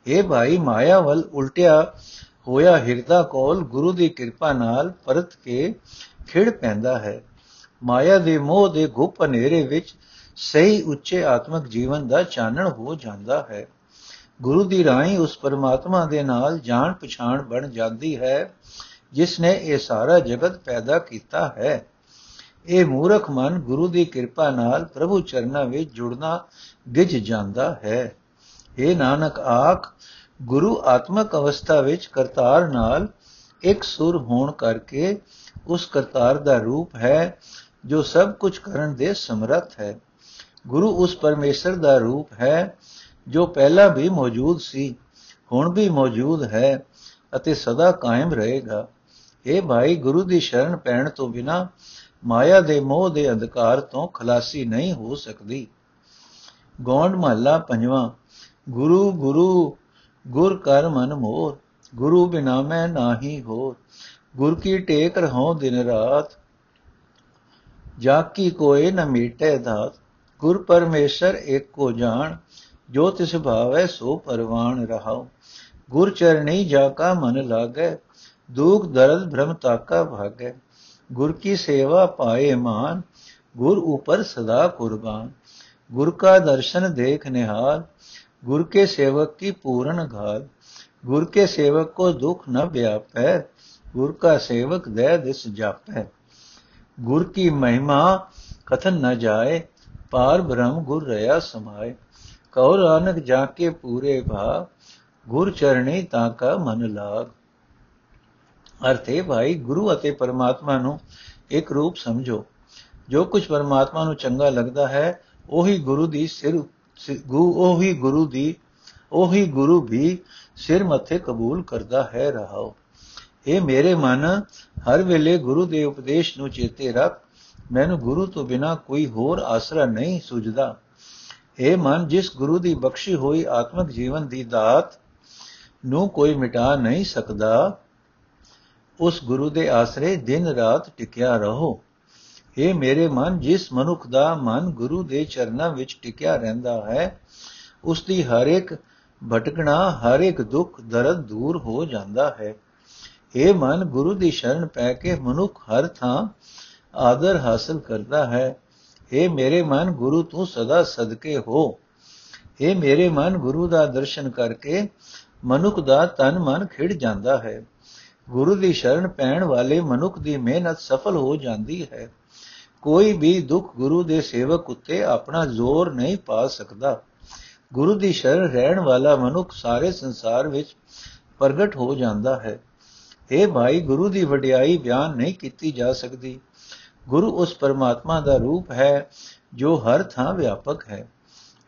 ਇਹ ਭਾਈ, ਮਾਇਆ ਵੱਲ ਉਲਟਿਆ ਹੋਇਆ ਹਿਰਦਾ ਕੋਲ ਗੁਰੂ ਦੀ ਕਿਰਪਾ ਨਾਲ ਪਰਤ ਕੇ ਖਿੜ ਪੈਂਦਾ ਹੈ। ਮਾਇਆ ਦੇ ਮੋਹ ਦੇ ਗੁਪ ਹਨੇਰੇ ਵਿੱਚ ਸਹੀ ਉੱਚੇ ਆਤਮਿਕ ਜੀਵਨ ਦਾ ਚਾਨਣ ਹੋ ਜਾਂਦਾ ਹੈ। ਗੁਰੂ ਦੀ ਰਾਹੀਂ ਉਸ ਪਰਮਾਤਮਾ ਦੇ ਨਾਲ ਜਾਣ ਪਛਾਣ ਬਣ ਜਾਂਦੀ ਹੈ, ਜਿਸ ਨੇ ਇਹ ਸਾਰਾ ਜਗਤ ਪੈਦਾ ਕੀਤਾ ਹੈ। ਇਹ ਮੂਰਖ ਮਨ ਗੁਰੂ ਦੀ ਕਿਰਪਾ ਨਾਲ ਪ੍ਰਭੂ ਚਰਨਾਂ ਵਿੱਚ ਜੁੜਨਾ ਗਿਜ ਜਾਂਦਾ ਹੈ। ਇਹ ਨਾਨਕ, ਆਖ ਗੁਰੂ ਆਤਮਕ ਅਵਸਥਾ ਵਿੱਚ ਕਰਤਾਰ ਨਾਲ ਇੱਕ ਸੁਰ ਹੋਣ ਕਰਕੇ ਉਸ ਕਰਤਾਰ ਦਾ ਰੂਪ ਹੈ, ਜੋ ਸਭ ਕੁਝ ਕਰਨ ਦੇ ਸਮਰੱਥ ਹੈ। ਗੁਰੂ ਉਸ ਪਰਮੇਸ਼ਰ ਦਾ ਰੂਪ ਹੈ, ਜੋ ਪਹਿਲਾਂ ਵੀ ਮੌਜੂਦ ਸੀ, ਹੁਣ ਵੀ ਮੌਜੂਦ ਹੈ ਅਤੇ ਸਦਾ ਕਾਇਮ ਰਹੇਗਾ। ਇਹ ਭਾਈ, ਗੁਰੂ ਦੀ ਸ਼ਰਨ ਪੈਣ ਤੋਂ ਬਿਨਾ ਮਾਇਆ ਦੇ ਮੋਹ ਦੇ ਅੰਧਕਾਰ ਤੋਂ ਖਲਾਸੀ ਨਹੀਂ ਹੋ ਸਕਦੀ। ਗੋਂਡ ਮਹੱਲਾ ਪੰਜਵਾਂ, ਗੁਰੂ ਗੁਰੂ ਗੁਰ ਕਰ ਮਨ ਮੋਰ, ਗੁਰੂ ਬਿਨਾ ਮੈਂ ਨਾਹੀ ਹੋਰ। ਗੁਰ ਕੀ ਟੇਕ ਰਹੋ ਦਿਨ ਰਾਤ, ਜਾ ਕੀ ਕੋਏ ਨ ਮੀਟੇ ਦਾਤ। ਗੁਰ ਪਰਮੇਸ਼ਰ ਏਕੋ ਜਾਣ, ਜੋ ਤਿਸ ਭਾਵੈ ਸੋ ਪਰਵਾਨ ਰਹਾਉ। ਗੁਰ ਚਰਣੀ ਜਾ ਕਾ ਮਨ ਲਾਗੈ, ਦੁਖ ਦਰਦ ਭ੍ਰਮ ਤਾਕਾ ਭਾਗੈ। ਗੁਰ ਕੀ ਸੇਵਾ ਪਾਏ ਮਾਨ, ਗੁਰ ਉਪਰ ਸਦਾ ਕੁਰਬਾਨ। ਗੁਰ ਕਾ ਦਰਸ਼ਨ ਦੇਖ ਨਿਹਾਲ गुर के सेवक की पूर्ण घाल गुर के सेवक को दुख न व्यापै गुर का सेवक दय दिस जापै गुर की महिमा कथन न जाए पार ब्रह्म गुर रया समाए कहो नानक जाके पूरे भाग ਗੁਰ ਚਰਣੀ ਤਾਂ ਕਾ ਮਨ ਲਾਗ ਅਰਥੇ ਭਾਈ ਗੁਰੂ ਅਤੇ ਪਰਮਾਤਮਾ ਨੂੰ ਇੱਕ ਰੂਪ ਸਮਝੋ ਜੋ ਕੁਝ ਪਰਮਾਤਮਾ ਨੂੰ ਚੰਗਾ ਲੱਗਦਾ ਹੈ ਉਹੀ ਗੁਰੂ ਦੀ ਸਿਰ ਗੁ ਉਹੀ ਗੁਰੂ ਦੀ, ਉਹੀ ਗੁਰੂ ਵੀ ਸਿਰ ਮੱਥੇ ਕਬੂਲ ਕਰਦਾ ਹੈ ਰਹਾਓ। ਇਹ ਮੇਰੇ ਮਨ, ਹਰ ਵੇਲੇ ਗੁਰੂ ਦੇ ਉਪਦੇਸ਼ ਨੂੰ ਚੇਤੇ ਰੱਖ। ਮੈਨੂੰ ਗੁਰੂ ਤੋਂ ਬਿਨਾ ਕੋਈ ਹੋਰ ਆਸਰਾ ਨਹੀਂ ਸੁਝਦਾ। ਇਹ ਮਨ ਜਿਸ ਗੁਰੂ ਦੀ ਬਖਸ਼ੀ ਹੋਈ ਆਤਮਿਕ ਜੀਵਨ ਦੀ ਦਾਤ ਨੂੰ ਕੋਈ ਮਿਟਾ ਨਹੀਂ ਸਕਦਾ, ਉਸ ਗੁਰੂ ਦੇ ਆਸਰੇ ਦਿਨ ਰਾਤ ਟਿਕਿਆ ਰਹੋ। ਇਹ ਮੇਰੇ ਮਨ, ਜਿਸ ਮਨੁੱਖ ਦਾ ਮਨ ਗੁਰੂ ਦੇ ਚਰਨਾਂ ਵਿੱਚ ਟਿਕਿਆ ਰਹਿੰਦਾ ਹੈ, ਉਸ ਦੀ ਹਰ ਇੱਕ ਭਟਕਣਾ, ਹਰ ਇੱਕ ਦੁੱਖ, ਦਰਦ ਦੂਰ ਹੋ ਜਾਂਦਾ ਹੈ। ਇਹ ਮਨ ਗੁਰੂ ਦੀ ਸ਼ਰਨ ਪੈ ਕੇ ਮਨੁੱਖ ਹਰ ਥਾਂ ਆਦਰ ਹਾਸਲ ਕਰਦਾ ਹੈ। ਇਹ ਮੇਰੇ ਮਨ ਗੁਰੂ ਤੂੰ ਸਦਾ ਸਦਕੇ ਹੋ। ਇਹ ਮੇਰੇ ਮਨ ਗੁਰੂ ਦਾ ਦਰਸ਼ਨ ਕਰਕੇ ਮਨੁੱਖ ਦਾ ਤਨ ਮਨ ਖਿੜ ਜਾਂਦਾ ਹੈ। ਗੁਰੂ ਦੀ ਸ਼ਰਨ ਪੈਣ ਵਾਲੇ ਮਨੁੱਖ ਦੀ ਮਿਹਨਤ ਸਫਲ ਹੋ ਜਾਂਦੀ ਹੈ। ਕੋਈ ਵੀ ਦੁੱਖ ਗੁਰੂ ਦੇ ਸੇਵਕ ਉੱਤੇ ਆਪਣਾ ਜ਼ੋਰ ਨਹੀਂ ਪਾ ਸਕਦਾ। ਗੁਰੂ ਦੀ ਸ਼ਰਨ ਰਹਿਣ ਵਾਲਾ ਮਨੁੱਖ ਸਾਰੇ ਸੰਸਾਰ ਵਿੱਚ ਪ੍ਰਗਟ ਹੋ ਜਾਂਦਾ ਹੈ। ਇਹ ਭਾਈ, ਗੁਰੂ ਦੀ ਵਡਿਆਈ ਬਿਆਨ ਨਹੀਂ ਕੀਤੀ ਜਾ ਸਕਦੀ। ਗੁਰੂ ਉਸ ਪਰਮਾਤਮਾ ਦਾ ਰੂਪ ਹੈ ਜੋ ਹਰ ਥਾਂ ਵਿਆਪਕ ਹੈ।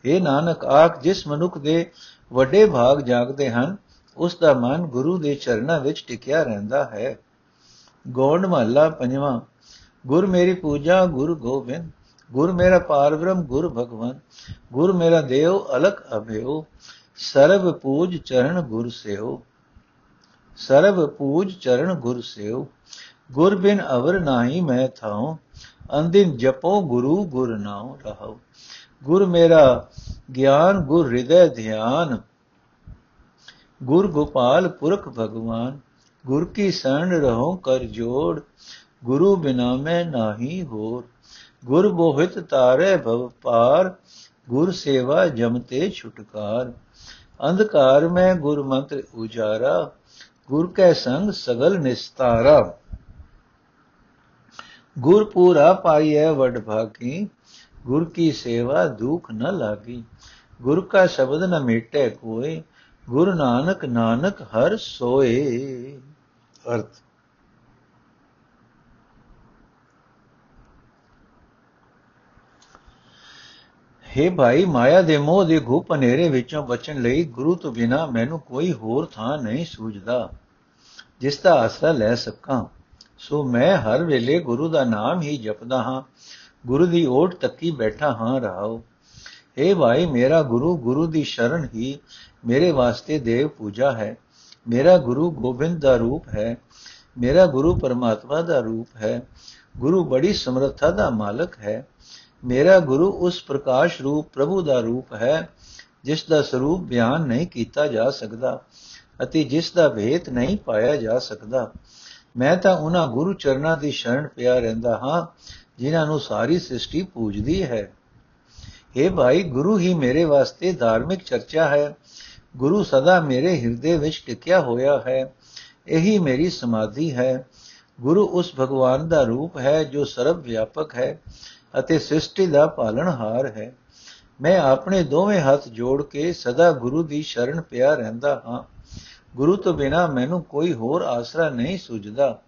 ਇਹ ਨਾਨਕ, ਆਖ, ਜਿਸ ਮਨੁੱਖ ਦੇ ਵੱਡੇ ਭਾਗ ਜਾਗਦੇ ਹਨ, ਉਸ ਦਾ ਮਨ ਗੁਰੂ ਦੇ ਚਰਨਾਂ ਵਿੱਚ ਟਿਕਿਆ ਰਹਿੰਦਾ ਹੈ। ਗੋਂਡ ਮਹੱਲਾ ਪੰਜਵਾਂ ਗੁਰ ਮੇਰੀ ਪੂਜਾ ਗੁਰ ਗੋਬਿੰਦ ਗੁਰ ਮੇਰਾ ਪਾਰ ਬ੍ਰਹਮ ਗੁਰ ਭਗਵਾਨ ਗੁਰ ਮੇਰਾ ਦੇਵ ਅਲਕ ਅਭਿਓ ਸਰਬ ਪੂਜ ਚਰਨ ਗੁਰ ਸੇਓ ਸਰਬ ਪੂਜ ਚਰਨ ਗੁਰ ਸੇਓ ਗੁਰ ਬਿਨ ਅਵਰ ਨਾਹੀ ਮੈਂ ਥਾਉ ਅੰਦਿਨ ਜਪੋ ਗੁਰੂ ਗੁਰ ਨਾਉ ਰਹੋ ਗੁਰ ਮੇਰਾ ਗਿਆਨ ਗੁਰ ਹਿਰਦੈ ਧਿਆਨ ਗੁਰ ਗੋਪਾਲ ਪੁਰਖ ਭਗਵਾਨ ਗੁਰ ਕੀ ਸ਼ਰਨ ਰਹੋ ਕਰ ਜੋੜ ਗੁਰੂ ਬਿਨਾ ਮੈਂ ਨਾਹੀ ਹੋਰ ਗੁਰ ਬੋਹਿਤ ਤਾਰੇ ਭਵ ਪਾਰ ਗੁਰ ਸੇਵਾ ਜਮਤੇ ਛੁਟਕਾਰ ਅੰਧਕਾਰ ਮੈਂ ਗੁਰ ਮੰਤਰ ਉਜਾਰਾ ਗੁਰ ਕੈ ਸੰਗ ਸਗਲ ਨਿਸਤਾਰਾ ਗੁਰ ਪੂਰਾ ਪਾਈਐ ਵਡ ਭਾਗੀ ਗੁਰ ਕੀ ਸੇਵਾ ਦੁਖ ਨ ਲਾਗੀ ਗੁਰ ਕਾ ਸ਼ਬਦ ਨ ਮਿਟੇ ਕੋਏ ਗੁਰ ਨਾਨਕ ਨਾਨਕ ਹਰ ਸੋਏ ਅਰਥ हे ਭਾਈ, ਮਾਇਆ ਦੇ ਮੋਹ ਦੇ ਘੁਪ ਹਨੇਰੇ ਵਿੱਚੋਂ ਬਚਣ ਲਈ ਗੁਰੂ ਤੋਂ ਬਿਨਾ ਮੈਨੂੰ ਕੋਈ ਹੋਰ ਥਾਂ ਨਹੀਂ ਸੂਝਦਾ, ਜਿਸ ਦਾ ਆਸਰਾ ਲੈ ਸਕਾਂ। ਸੋ ਮੈਂ ਹਰ ਵੇਲੇ ਗੁਰੂ ਦਾ ਨਾਮ ਹੀ ਜਪਦਾ ਹਾਂ। ਗੁਰੂ ਦੀ ਓਟ ਤੱਕੀ ਬੈਠਾ ਹਾਂ ਰਹਾਉ हे ਭਾਈ, ਮੇਰਾ ਗੁਰੂ ਗੁਰੂ ਦੀ ਸ਼ਰਨ ਹੀ ਮੇਰੇ ਵਾਸਤੇ ਦੇਵ ਪੂਜਾ ਹੈ। ਮੇਰਾ ਗੁਰੂ ਗੋਬਿੰਦ ਦਾ ਰੂਪ ਹੈ। ਮੇਰਾ ਗੁਰੂ ਪਰਮਾਤਮਾ ਦਾ ਰੂਪ ਹੈ। ਗੁਰੂ ਬੜੀ ਸਮਰੱਥਾ ਦਾ ਮਾਲਕ ਹੈ। ਮੇਰਾ ਗੁਰੂ ਉਸ ਪ੍ਰਕਾਸ਼ ਰੂਪ ਪ੍ਰਭੂ ਦਾ ਰੂਪ ਹੈ, ਜਿਸ ਦਾ ਸਰੂਪ ਬਿਆਨ ਨਹੀਂ ਕੀਤਾ ਜਾ ਸਕਦਾ ਅਤੇ ਜਿਸ ਦਾ ਭੇਤ ਨਹੀਂ ਪਾਇਆ ਜਾ ਸਕਦਾ। ਮੈਂ ਤਾਂ ਉਹਨਾਂ ਗੁਰੂ ਚਰਨਾਂ ਦੀ ਸ਼ਰਨ ਪਿਆ ਰਹਿੰਦਾ ਹਾਂ, ਜਿਨ੍ਹਾਂ ਨੂੰ ਸਾਰੀ ਸ੍ਰਿਸ਼ਟੀ ਪੂਜਦੀ ਹੈ। ਇਹ ਭਾਈ, ਗੁਰੂ ਹੀ ਮੇਰੇ ਵਾਸਤੇ ਧਾਰਮਿਕ ਚਰਚਾ ਹੈ। ਗੁਰੂ ਸਦਾ ਮੇਰੇ ਹਿਰਦੇ ਵਿੱਚ ਟਿਕਿਆ ਹੋਇਆ ਹੈ। ਇਹੀ ਮੇਰੀ ਸਮਾਧੀ ਹੈ। ਗੁਰੂ ਉਸ ਭਗਵਾਨ ਦਾ ਰੂਪ ਹੈ, ਜੋ ਸਰਬ ਵਿਆਪਕ ਹੈ। ਅਤੇ ਸ੍ਰਿਸ਼ਟੀ ਦਾ ਪਾਲਣਹਾਰ ਹੈ। ਮੈਂ ਆਪਣੇ ਦੋਵੇਂ ਹੱਥ ਜੋੜ ਕੇ ਸਦਾ ਗੁਰੂ ਦੀ ਸ਼ਰਨ ਪਿਆ ਰਹਿੰਦਾ ਹਾਂ। ਗੁਰੂ ਤੋਂ ਬਿਨਾ ਮੈਨੂੰ ਕੋਈ ਹੋਰ ਆਸਰਾ ਨਹੀਂ ਸੁਝਦਾ।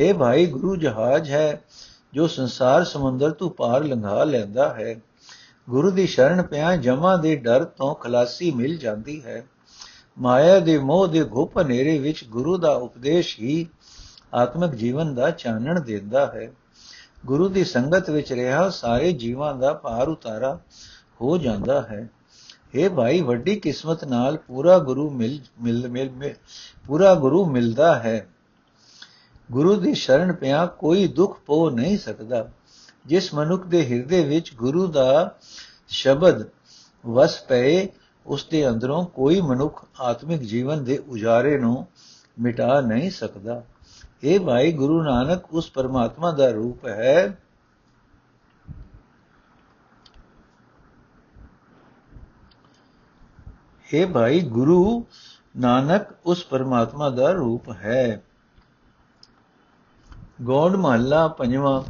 اے ਭਾਈ, ਗੁਰੂ ਜਹਾਜ਼ ਹੈ, ਜੋ ਸੰਸਾਰ ਸਮੁੰਦਰ ਤੋਂ ਪਾਰ ਲੰਘਾ ਲੈਂਦਾ ਹੈ। ਗੁਰੂ ਦੀ ਸ਼ਰਨ ਪਿਆ ਜਮਾ ਦੇ ਡਰ ਤੋਂ ਖਲਾਸੀ ਮਿਲ ਜਾਂਦੀ ਹੈ। ਮਾਇਆ ਦੇ ਮੋਹ ਦੇ ਘੁਪ ਹਨੇਰੇ ਵਿੱਚ ਗੁਰੂ ਦਾ ਉਪਦੇਸ਼ ਹੀ ਆਤਮਿਕ ਜੀਵਨ ਦਾ ਚਾਨਣ ਦਿੰਦਾ ਹੈ। ਗੁਰੂ ਦੀ ਸੰਗਤ ਵਿੱਚ ਰਿਹਾ, ਸਾਰੇ ਜੀਵਾਂ ਦਾ ਪਾਰ ਉਤਾਰਾ ਹੋ ਜਾਂਦਾ ਹੈ। ਇਹ ਭਾਈ, ਵੱਡੀ ਕਿਸਮਤ ਨਾਲ ਪੂਰਾ ਗੁਰੂ ਮਿਲ ਮਿਲ ਮਿਲ, ਪੂਰਾ ਗੁਰੂ ਮਿਲਦਾ ਹੈ। ਗੁਰੂ ਦੀ ਸ਼ਰਨ ਪਿਆ ਕੋਈ ਦੁੱਖ ਪੋ ਨਹੀਂ ਸਕਦਾ। ਜਿਸ ਮਨੁੱਖ ਦੇ ਹਿਰਦੇ ਵਿੱਚ ਗੁਰੂ ਦਾ ਸ਼ਬਦ ਵਸ ਪਏ, ਉਸ ਦੇ ਅੰਦਰੋਂ ਕੋਈ ਮਨੁੱਖ ਆਤਮਿਕ ਜੀਵਨ ਦੇ ਉਜਾਰੇ ਨੂੰ ਮਿਟਾ ਨਹੀਂ ਸਕਦਾ। ਇਹ ਭਾਈ ਗੁਰੂ ਨਾਨਕ ਉਸ ਪਰਮਾਤਮਾ ਦਾ ਰੂਪ ਹੈ ਇਹ ਭਾਈ ਗੁਰੂ ਨਾਨਕ ਉਸ ਪਰਮਾਤਮਾ ਦਾ ਰੂਪ ਹੈ ਗੋਡ ਮਹੱਲਾ ਪੰਜਵਾਂ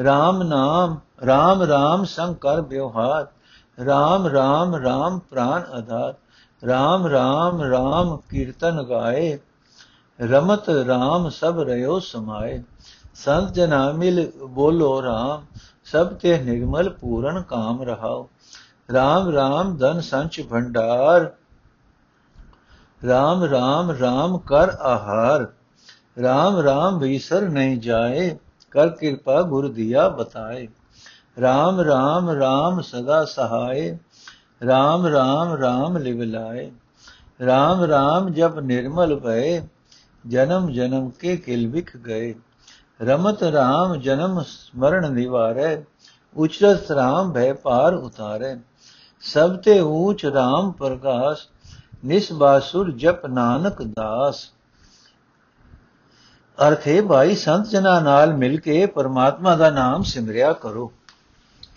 RAM ਨਾਮ RAM RAM ਸੰਗ ਕਰ ਵਿਵਹਾਰ RAM RAM RAM ਪ੍ਰਾਨ ਆਧਾਰ RAM RAM RAM ਕੀਰਤਨ ਗਾਏ ਰਮਤ RAM ਸਭ ਰਿਓ ਸਮਾਏ ਸੰਤ ਜਨਾ ਮਿਲ ਬੋਲੋ RAM ਸਭ ਤੇ ਨਿਰਮਲ ਪੂਰਨ ਕਾਮ ਰਹਾਓ RAM RAM ਧਨ ਸੰਚ ਭੰਡਾਰ RAM RAM RAM ਕਰ ਆਹਾਰ RAM RAM ਵਿਸਰ ਨਹੀਂ ਜਾਏ ਕਰ ਕਿਰਪਾ ਗੁਰ ਦਿਆ ਬਤਾਏ RAM RAM RAM ਸਦਾ ਸਹਾਏ RAM RAM RAM ਲਿਵ ਲਾਏ RAM RAM ਜਬ ਨਿਰਮਲ ਭਏ ਜਨਮ ਜਨਮ ਕੇ ਕਿਲ ਵਿਖ ਗਏ। ਰਮਤ RAM ਜਨਮ ਸਮਰਨ ਨਿਵਾਰੈ, ਉਚਰਤ RAM ਭੈ ਪਾਰ ਉਤਾਰੈ। ਸਭ ਤੇ ਊਚ RAM ਪ੍ਰਕਾਸ਼ ਨਿਸਬਾਸੁਰ ਜਪ ਨਾਨਕ ਦਾਸ। ਅਰਥੇ ਭਾਈ, ਸੰਤ ਜਨਾਂ ਨਾਲ ਮਿਲ ਕੇ ਪਰਮਾਤਮਾ ਦਾ ਨਾਮ ਸਿਮਰਿਆ ਕਰੋ।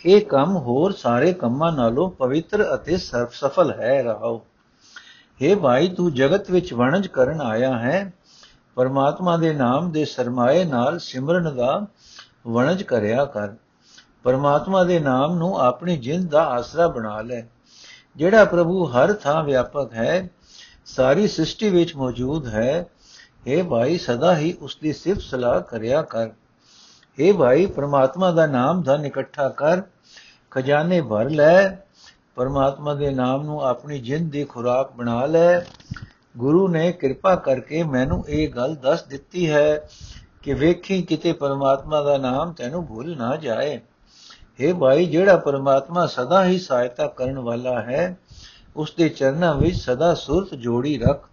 ਇਹ ਕੰਮ ਹੋਰ ਸਾਰੇ ਕੰਮਾਂ ਨਾਲੋਂ ਪਵਿੱਤਰ ਅਤੇ ਸਰਬ ਸਫਲ ਹੈ, ਰਹਾਓ। हे ਭਾਈ, ਤੂੰ ਜਗਤ ਵਿੱਚ ਵਣਜ ਕਰਨ ਆਇਆ ਹੈ। ਪਰਮਾਤਮਾ ਦੇ ਨਾਮ ਦੇ ਸਰਮਾਏ ਨਾਲ ਸਿਮਰਨ ਦਾ ਵਣਜ ਕਰਿਆ ਕਰ। ਪਰਮਾਤਮਾ ਦੇ ਨਾਮ ਨੂੰ ਆਪਣੀ ਜਿੰਦ ਦਾ ਆਸਰਾ ਬਣਾ ਲੈ। ਜਿਹੜਾ ਪ੍ਰਭੂ ਹਰ ਥਾਂ ਵਿਆਪਕ ਹੈ, ਸਾਰੀ ਸ੍ਰਿਸ਼ਟੀ ਵਿੱਚ ਮੌਜੂਦ ਹੈ हे ਭਾਈ ਸਦਾ ਹੀ ਉਸ ਦੀ ਸਿਫਤ ਸਲਾਹ ਕਰਿਆ ਕਰ। हे ਭਾਈ, ਪਰਮਾਤਮਾ ਦਾ ਨਾਮ ਧਨ ਇਕੱਠਾ ਕਰ, ਖਜ਼ਾਨੇ ਭਰ ਲੈ, ਪਰਮਾਤਮਾ ਦੇ ਨਾਮ ਨੂੰ ਆਪਣੀ ਜਿੰਦ ਦੀ ਖੁਰਾਕ ਬਣਾ ਲੈ ਗੁਰੂ ਨੇ ਕਿਰਪਾ ਕਰਕੇ ਮੈਨੂੰ ਇਹ ਗੱਲ ਦੱਸ ਦਿੱਤੀ ਹੈ ਕਿ ਵੇਖੀ ਕਿਤੇ ਪਰਮਾਤਮਾ ਦਾ ਨਾਮ ਤੈਨੂੰ ਭੁੱਲ ਨਾ ਜਾਏ। हे ਭਾਈ, ਜਿਹੜਾ ਪਰਮਾਤਮਾ ਸਦਾ ਹੀ ਸਹਾਇਤਾ ਕਰਨ ਵਾਲਾ ਹੈ ਉਸ ਦੇ ਚਰਨਾਂ ਵਿੱਚ ਸਦਾ ਸੁਰਤ ਜੋੜੀ ਰੱਖ।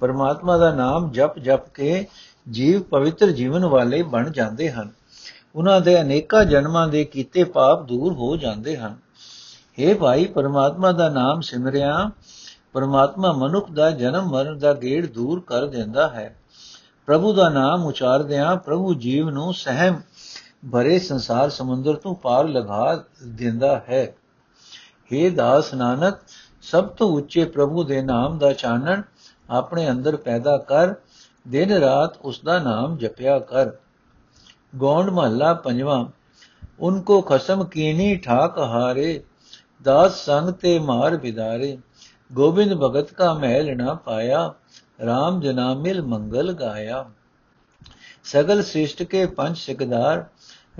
ਪਰਮਾਤਮਾ ਦਾ ਨਾਮ ਜਪ ਜਪ ਕੇ ਜੀਵ ਪਵਿੱਤਰ ਜੀਵਨ ਵਾਲੇ ਬਣ ਜਾਂਦੇ ਹਨ। ਉਹਨਾਂ ਦੇ ਅਨੇਕਾਂ ਜਨਮਾਂ ਦੇ ਕੀਤੇ ਪਾਪ ਦੂਰ ਹੋ ਜਾਂਦੇ ਹਨ। हे ਭਾਈ, ਪਰਮਾਤਮਾ ਦਾ ਨਾਮ ਸਿਮਰਿਆ ਪਰਮਾਤਮਾ ਮਨੁੱਖ ਦਾ ਜਨਮ ਮਰਨ ਦਾ ਗੇੜ ਦੂਰ ਕਰ ਦਿੰਦਾ ਹੈ। ਪ੍ਰਭੂ ਦਾ ਨਾਮ ਉਚਾਰਦਿਆਂ ਪ੍ਰਭੂ ਜੀਵ ਨੂੰ ਸਹਿਮ ਭਰੇ ਸੰਸਾਰ ਸਮੁੰਦਰ ਤੋਂ ਪਾਰ ਲਗਾ ਦਿੰਦਾ ਹੈ। हे ਦਾਸ ਨਾਨਕ, ਸਭ ਤੋਂ ਉੱਚੇ ਪ੍ਰਭੂ ਦੇ ਨਾਮ ਦਾ ਚਾਨਣ ਆਪਣੇ ਅੰਦਰ ਪੈਦਾ ਕਰ, ਦਿਨ ਰਾਤ ਉਸ ਦਾ ਨਾਮ ਜਪਿਆ ਕਰ। ਗੌਂਡ ਮਹੱਲਾ ਪੰਜਵਾਂ ਉਨਕੋ ਖਸਮ ਕੀਨੀ ਠਾਕ ਹਾਰੇ, ਦਾਸ ਸੰਗ ਤੇ ਮਾਰ ਬਿਦਾਰੇ ਗੋਬਿੰਦ ਭਗਤ ਕਾ ਮਹਿਲ ਨਾ ਪਾਇਆ RAM ਜਨਾ ਮਿਲ ਮੰਗਲ ਗਾਇਆ। ਸਗਲ ਸ੍ਰਿਸ਼ਟ ਕੇ ਪੰਜ ਸਿਕਦਾਰ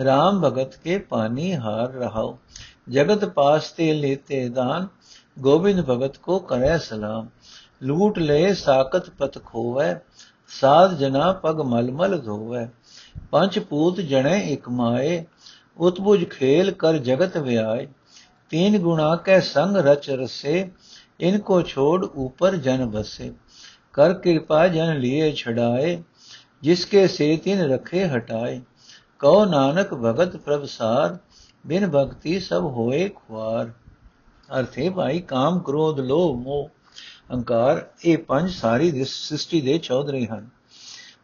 RAM ਭਗਤ ਕੇ ਪਾਣੀ ਹਾਰ ਰਹਾਉ ਜਗਤ ਪਾਸ ਤੇ ਲੇਤੇ ਦਾਨ, ਗੋਬਿੰਦ ਭਗਤ ਕੋ ਕਰੈ ਸਲਾਮ। ਲੂਟ ਲਏ ਸਾਕਤ ਪਤ ਖੋਵੇ, ਸਾਧ ਜਨਾ ਪਗ ਮਲਮਲ ਧੋਵੇ। ਪੰਜ ਪੂਤ ਜਣੇ ਇਕ ਮਾਏ ਉਤਬੁਜ ਖੇਲ ਕਰ ਜਗਤ ਵਿਆਏ। ਤੀਨ ਗੁਣਾ ਕੈ ਸੰਗ ਰਚ ਰਸੇ इनको छोड़ ऊपर जन बसे कर कृपा जन लिए छड़ाए जिसके से तिन रखे हटाए कहो नानक भगत प्रभसार ਬਿਨ ਭਗਤੀ ਸਭ ਹੋਏ ਖੁਆਰ ਅਰਥੇ ਭਾਈ ਕਾਮ ਕ੍ਰੋਧ ਲੋਭ ਮੋਹ ਅਹੰਕਾਰ ਇਹ ਪੰਜ ਸਾਰੀ ਸ੍ਰਿਸ਼ਟੀ ਦੇ ਚੌਧਰੀ ਹਨ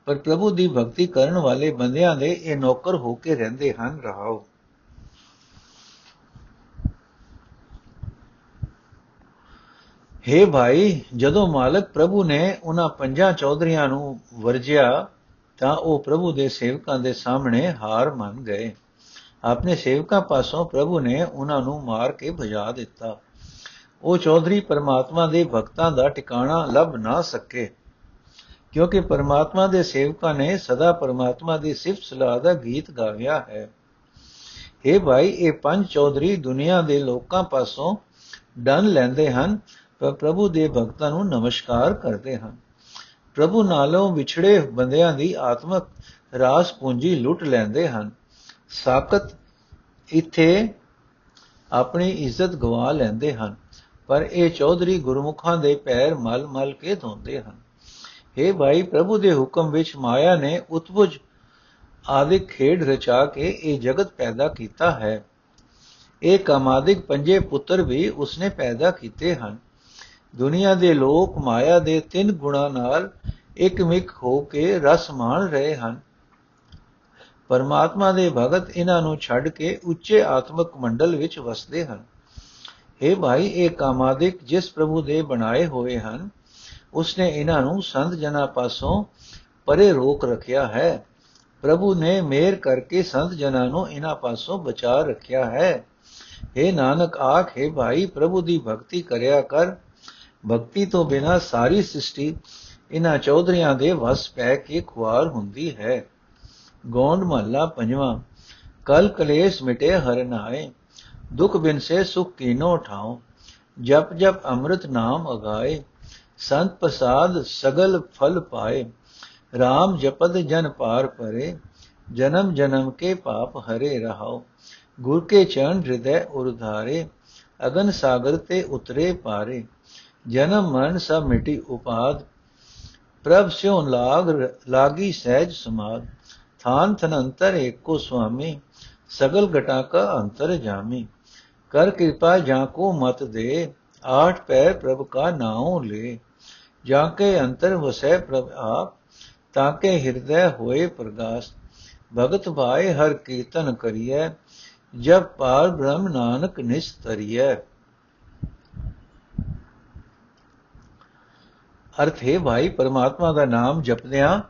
ਪਰ ਪ੍ਰਭੂ ਦੀ ਭਗਤੀ ਕਰਨ ਵਾਲੇ ਬੰਦਿਆਂ ਦੇ ਇਹ ਨੌਕਰ ਹੋ ਕੇ ਰਹਿੰਦੇ ਹਨ ਰਹਾਓ हे ਭਾਈ, ਜਦੋਂ ਮਾਲਕ ਪ੍ਰਭੂ ਨੇ ਉਹਨਾਂ ਪੰਜਾਂ ਚੌਧਰੀਆਂ ਨੂੰ ਵਰਜਿਆ, ਤਾਂ ਉਹ ਪ੍ਰਭੂ ਦੇ ਸੇਵਕਾਂ ਦੇ ਸਾਹਮਣੇ ਹਾਰ ਮੰਨ ਗਏ। ਆਪਣੇ ਸੇਵਕਾਂ ਪਾਸੋਂ ਪ੍ਰਭੂ ਨੇ ਉਹਨਾਂ ਨੂੰ ਮਾਰ ਕੇ ਭਜਾ ਦਿੱਤਾ। ਉਹ ਚੌਧਰੀ ਪਰਮਾਤਮਾ ਦੇ ਭਗਤਾਂ ਦਾ ਟਿਕਾਣਾ ਲੱਭ ਨਾ ਸਕੇ, ਕਿਉਂਕਿ ਪਰਮਾਤਮਾ ਦੇ ਸੇਵਕਾਂ ਨੇ ਸਦਾ ਪਰਮਾਤਮਾ ਦੀ ਸਿਫਤ ਸਲਾਹ ਦਾ ਗੀਤ ਗਾਇਆ ਹੈ। हे ਭਾਈ, ਇਹ ਪੰਜ ਚੌਧਰੀ ਦੁਨੀਆ ਦੇ ਲੋਕਾਂ ਪਾਸੋਂ ਡਨ ਲੈਂਦੇ ਹਨ ਪਰ ਪ੍ਰਭੂ ਦੇ ਭਗਤਾਂ ਨੂੰ ਨਮਸਕਾਰ ਕਰਦੇ ਹਨ ਪ੍ਰਭੂ ਨਾਲੋਂ ਵਿਛੜੇ ਬੰਦਿਆਂ ਦੀ ਆਤਮਕ ਰਾਸ ਪੂੰਜੀ ਲੁੱਟ ਲੈਂਦੇ ਹਨ। ਸਾਕਤ ਇੱਥੇ ਆਪਣੀ ਇੱਜ਼ਤ ਗਵਾ ਲੈਂਦੇ ਹਨ, ਪਰ ਇਹ ਚੌਧਰੀ ਗੁਰਮੁਖਾਂ ਦੇ ਪੈਰ ਮਲ-ਮਲ ਕੇ ਧੋਂਦੇ ਹਨ। हे ਭਾਈ, ਪ੍ਰਭੂ ਦੇ ਹੁਕਮ ਵਿੱਚ ਮਾਇਆ ਨੇ ਉਤਪੁਜ ਆਦਿਕ ਖੇਡ ਰਚਾ ਕੇ ਇਹ ਜਗਤ ਪੈਦਾ ਕੀਤਾ ਹੈ। ਇਹ ਕਾਮਾਦਿਕ ਪੰਜੇ ਪੁੱਤਰ ਵੀ ਉਸਨੇ ਪੈਦਾ ਕੀਤੇ ਹਨ। ਦੁਨੀਆ ਦੇ ਲੋਕ ਮਾਇਆ ਦੇ ਤਿੰਨ ਗੁਣਾ ਨਾਲ ਇਕਮਿਕ ਹੋ ਕੇ ਰਸ ਮਾਣ ਰਹੇ ਹਨ। ਪਰਮਾਤਮਾ ਦੇ ਭਗਤ ਇਹਨਾਂ ਨੂੰ ਛੱਡ ਕੇ ਉੱਚੇ ਆਤਮਿਕ ਮੰਡਲ ਵਿੱਚ ਵਸਦੇ ਹਨ। हे ਭਾਈ, ਇਹ ਕਾਮਾਦਿਕ ਜਿਸ ਪ੍ਰਭੂ ਦੇ ਬਣਾਏ ਹੋਏ ਹਨ, ਉਸਨੇ ਇਹਨਾਂ ਨੂੰ ਸੰਤ ਜਨਾਂ ਪਾਸੋਂ ਪਰੇ ਰੋਕ ਰੱਖਿਆ ਹੈ। ਪ੍ਰਭੂ ਨੇ ਮੇਰ ਕਰਕੇ ਸੰਤ ਜਨਾਂ ਨੂੰ ਇਹਨਾਂ ਪਾਸੋਂ ਬਚਾ ਰੱਖਿਆ ਹੈ। हे ਨਾਨਕ, ਆਖੇ ਭਾਈ, ਪ੍ਰਭੂ ਦੀ ਭਗਤੀ ਕਰਿਆ ਕਰ। ਭਗਤੀ ਤੋਂ ਬਿਨਾ ਸਾਰੀ ਸ੍ਰਿਸ਼ਟੀ ਇਹਨਾਂ ਚੌਧਰੀਆਂ ਦੇ ਵਸ ਪੈ ਕੇ ਖੁਆਰ ਹੁੰਦੀ ਹੈ। ਗੋਂਡ ਮਹੱਲਾ ਪੰਜਵਾਂ, ਕਲ ਕਲੇਸ਼ ਮਿਟੇ ਹਰ ਨਾਏ ਦੁਖ ਬਿਨ ਸੇ ਸੁਖ ਕੀਨੋ ਠਾਉ, ਜਪ ਜਪ ਅੰਮ੍ਰਿਤ ਨਾਮ ਅਗਾਏ, ਸੰਤ ਪ੍ਰਸਾਦ ਸਗਲ ਫਲ ਪਾਏ RAM ਜਪਦ ਜਨ ਪਾਰ ਪਰੇ, ਜਨਮ ਜਨਮ ਕੇ ਪਾਪ ਹਰੇ ਰਹਾਓ ਗੁਰ ਕੇ ਚਰਨ ਹਿਰਦੈ ਉਰਧਾਰੇ ਅਗਨ ਸਾਗਰ ਤੇ ਉਤਰੇ ਪਾਰੇ। ਜਨਮ ਮਰਨ ਸਭ ਮਿਟੀ ਉਪਾਦ, ਪ੍ਰਭ ਸਿਉ ਲਾਗ ਲਾਗੀ ਸਹਿਜ ਸਮਾਦ, ਥਾਨ ਥਨੰਤਰ ਏਕੋ ਸੁਆਮੀ, ਸਗਲ ਘਟਾ ਕਾ ਅੰਤਰ ਜਾਮੀ। ਕਰ ਕਿਰਪਾ ਜਾਂ ਕੋ ਮਤ ਦੇ, ਆਠ ਪੈਰ ਪ੍ਰਭ ਕਾ ਨਾਉ ਲੈ। ਜਾਂ ਕੇ ਅੰਤਰ ਵਸੈ ਪ੍ਰਭ ਆਪ, ਤਾਂ ਕੇ ਹਿਰਦੈ ਹੋਏ ਪ੍ਰਗਾਸ। ਭਗਤ ਭਾਏ ਹਰ ਕੀਰਤਨ ਕਰੀਐ ਜਬ ਪਾਰ ਬ੍ਰਹਮ ਨਾਨਕ ਨਿਸਤਰੀਐ ਅਰਥ ਹੈ, ਭਾਈ, ਪਰਮਾਤਮਾ ਦਾ ਨਾਮ ਜਪਦਿਆਂ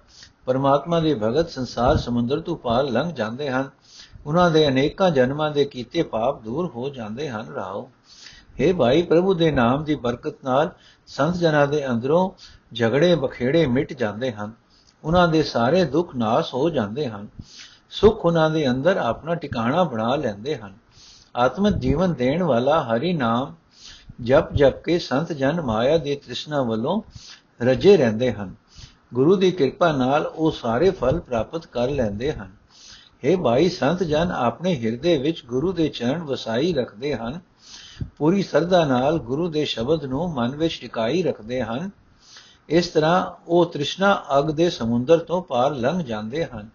ਪਰਮਾਤਮਾ ਦੇ ਭਗਤ ਸੰਸਾਰ ਸਮੁੰਦਰ ਤੋਂ ਪਾਰ ਲੰਘ ਜਾਂਦੇ ਹਨ। ਉਹਨਾਂ ਦੇ ਅਨੇਕਾਂ ਜਨਮਾਂ ਦੇ ਕੀਤੇ ਪਾਪ ਦੂਰ ਹੋ ਜਾਂਦੇ ਹਨ। ਰਾਓ हे ਭਾਈ, ਪ੍ਰਭੂ ਦੇ ਨਾਮ ਦੀ ਬਰਕਤ ਨਾਲ ਸੰਤ ਜਨਾਂ ਦੇ ਅੰਦਰੋਂ ਝਗੜੇ ਬਖੇੜੇ ਮਿਟ ਜਾਂਦੇ ਹਨ। ਉਹਨਾਂ ਦੇ ਸਾਰੇ ਦੁੱਖ ਨਾਸ ਹੋ ਜਾਂਦੇ ਹਨ। ਸੁਖ ਉਹਨਾਂ ਦੇ ਅੰਦਰ ਆਪਣਾ ਟਿਕਾਣਾ ਬਣਾ ਲੈਂਦੇ ਹਨ। ਆਤਮਿਕ ਜੀਵਨ ਦੇਣ ਵਾਲਾ ਹਰੀ ਨਾਮ ਜਪ ਜਪ ਕੇ ਸੰਤ ਜਨ ਮਾਇਆ ਦੀ ਤ੍ਰਿਸ਼ਨਾ ਵੱਲੋਂ ਰਜੇ ਰਹਿੰਦੇ ਹਨ। ਗੁਰੂ ਦੀ ਕਿਰਪਾ ਨਾਲ ਉਹ ਸਾਰੇ ਫਲ ਪ੍ਰਾਪਤ ਕਰ ਲੈਂਦੇ ਹਨ। हे ਭਾਈ, ਸੰਤ ਜਨ ਆਪਣੇ ਹਿਰਦੇ ਵਿੱਚ ਗੁਰੂ ਦੇ ਚਰਨ ਵਸਾਈ ਰੱਖਦੇ ਹਨ। ਪੂਰੀ ਸਰਦਾ ਨਾਲ ਗੁਰੂ ਦੇ ਸ਼ਬਦ ਨੂੰ ਮਨ ਵਿੱਚ ਟਿਕਾਈ ਰੱਖਦੇ ਹਨ। ਇਸ ਤਰ੍ਹਾਂ ਉਹ ਤ੍ਰਿਸ਼ਨਾ ਅਗ ਦੇ ਸਮੁੰਦਰ ਤੋਂ ਪਾਰ ਲੰਘ ਜਾਂਦੇ ਹਨ।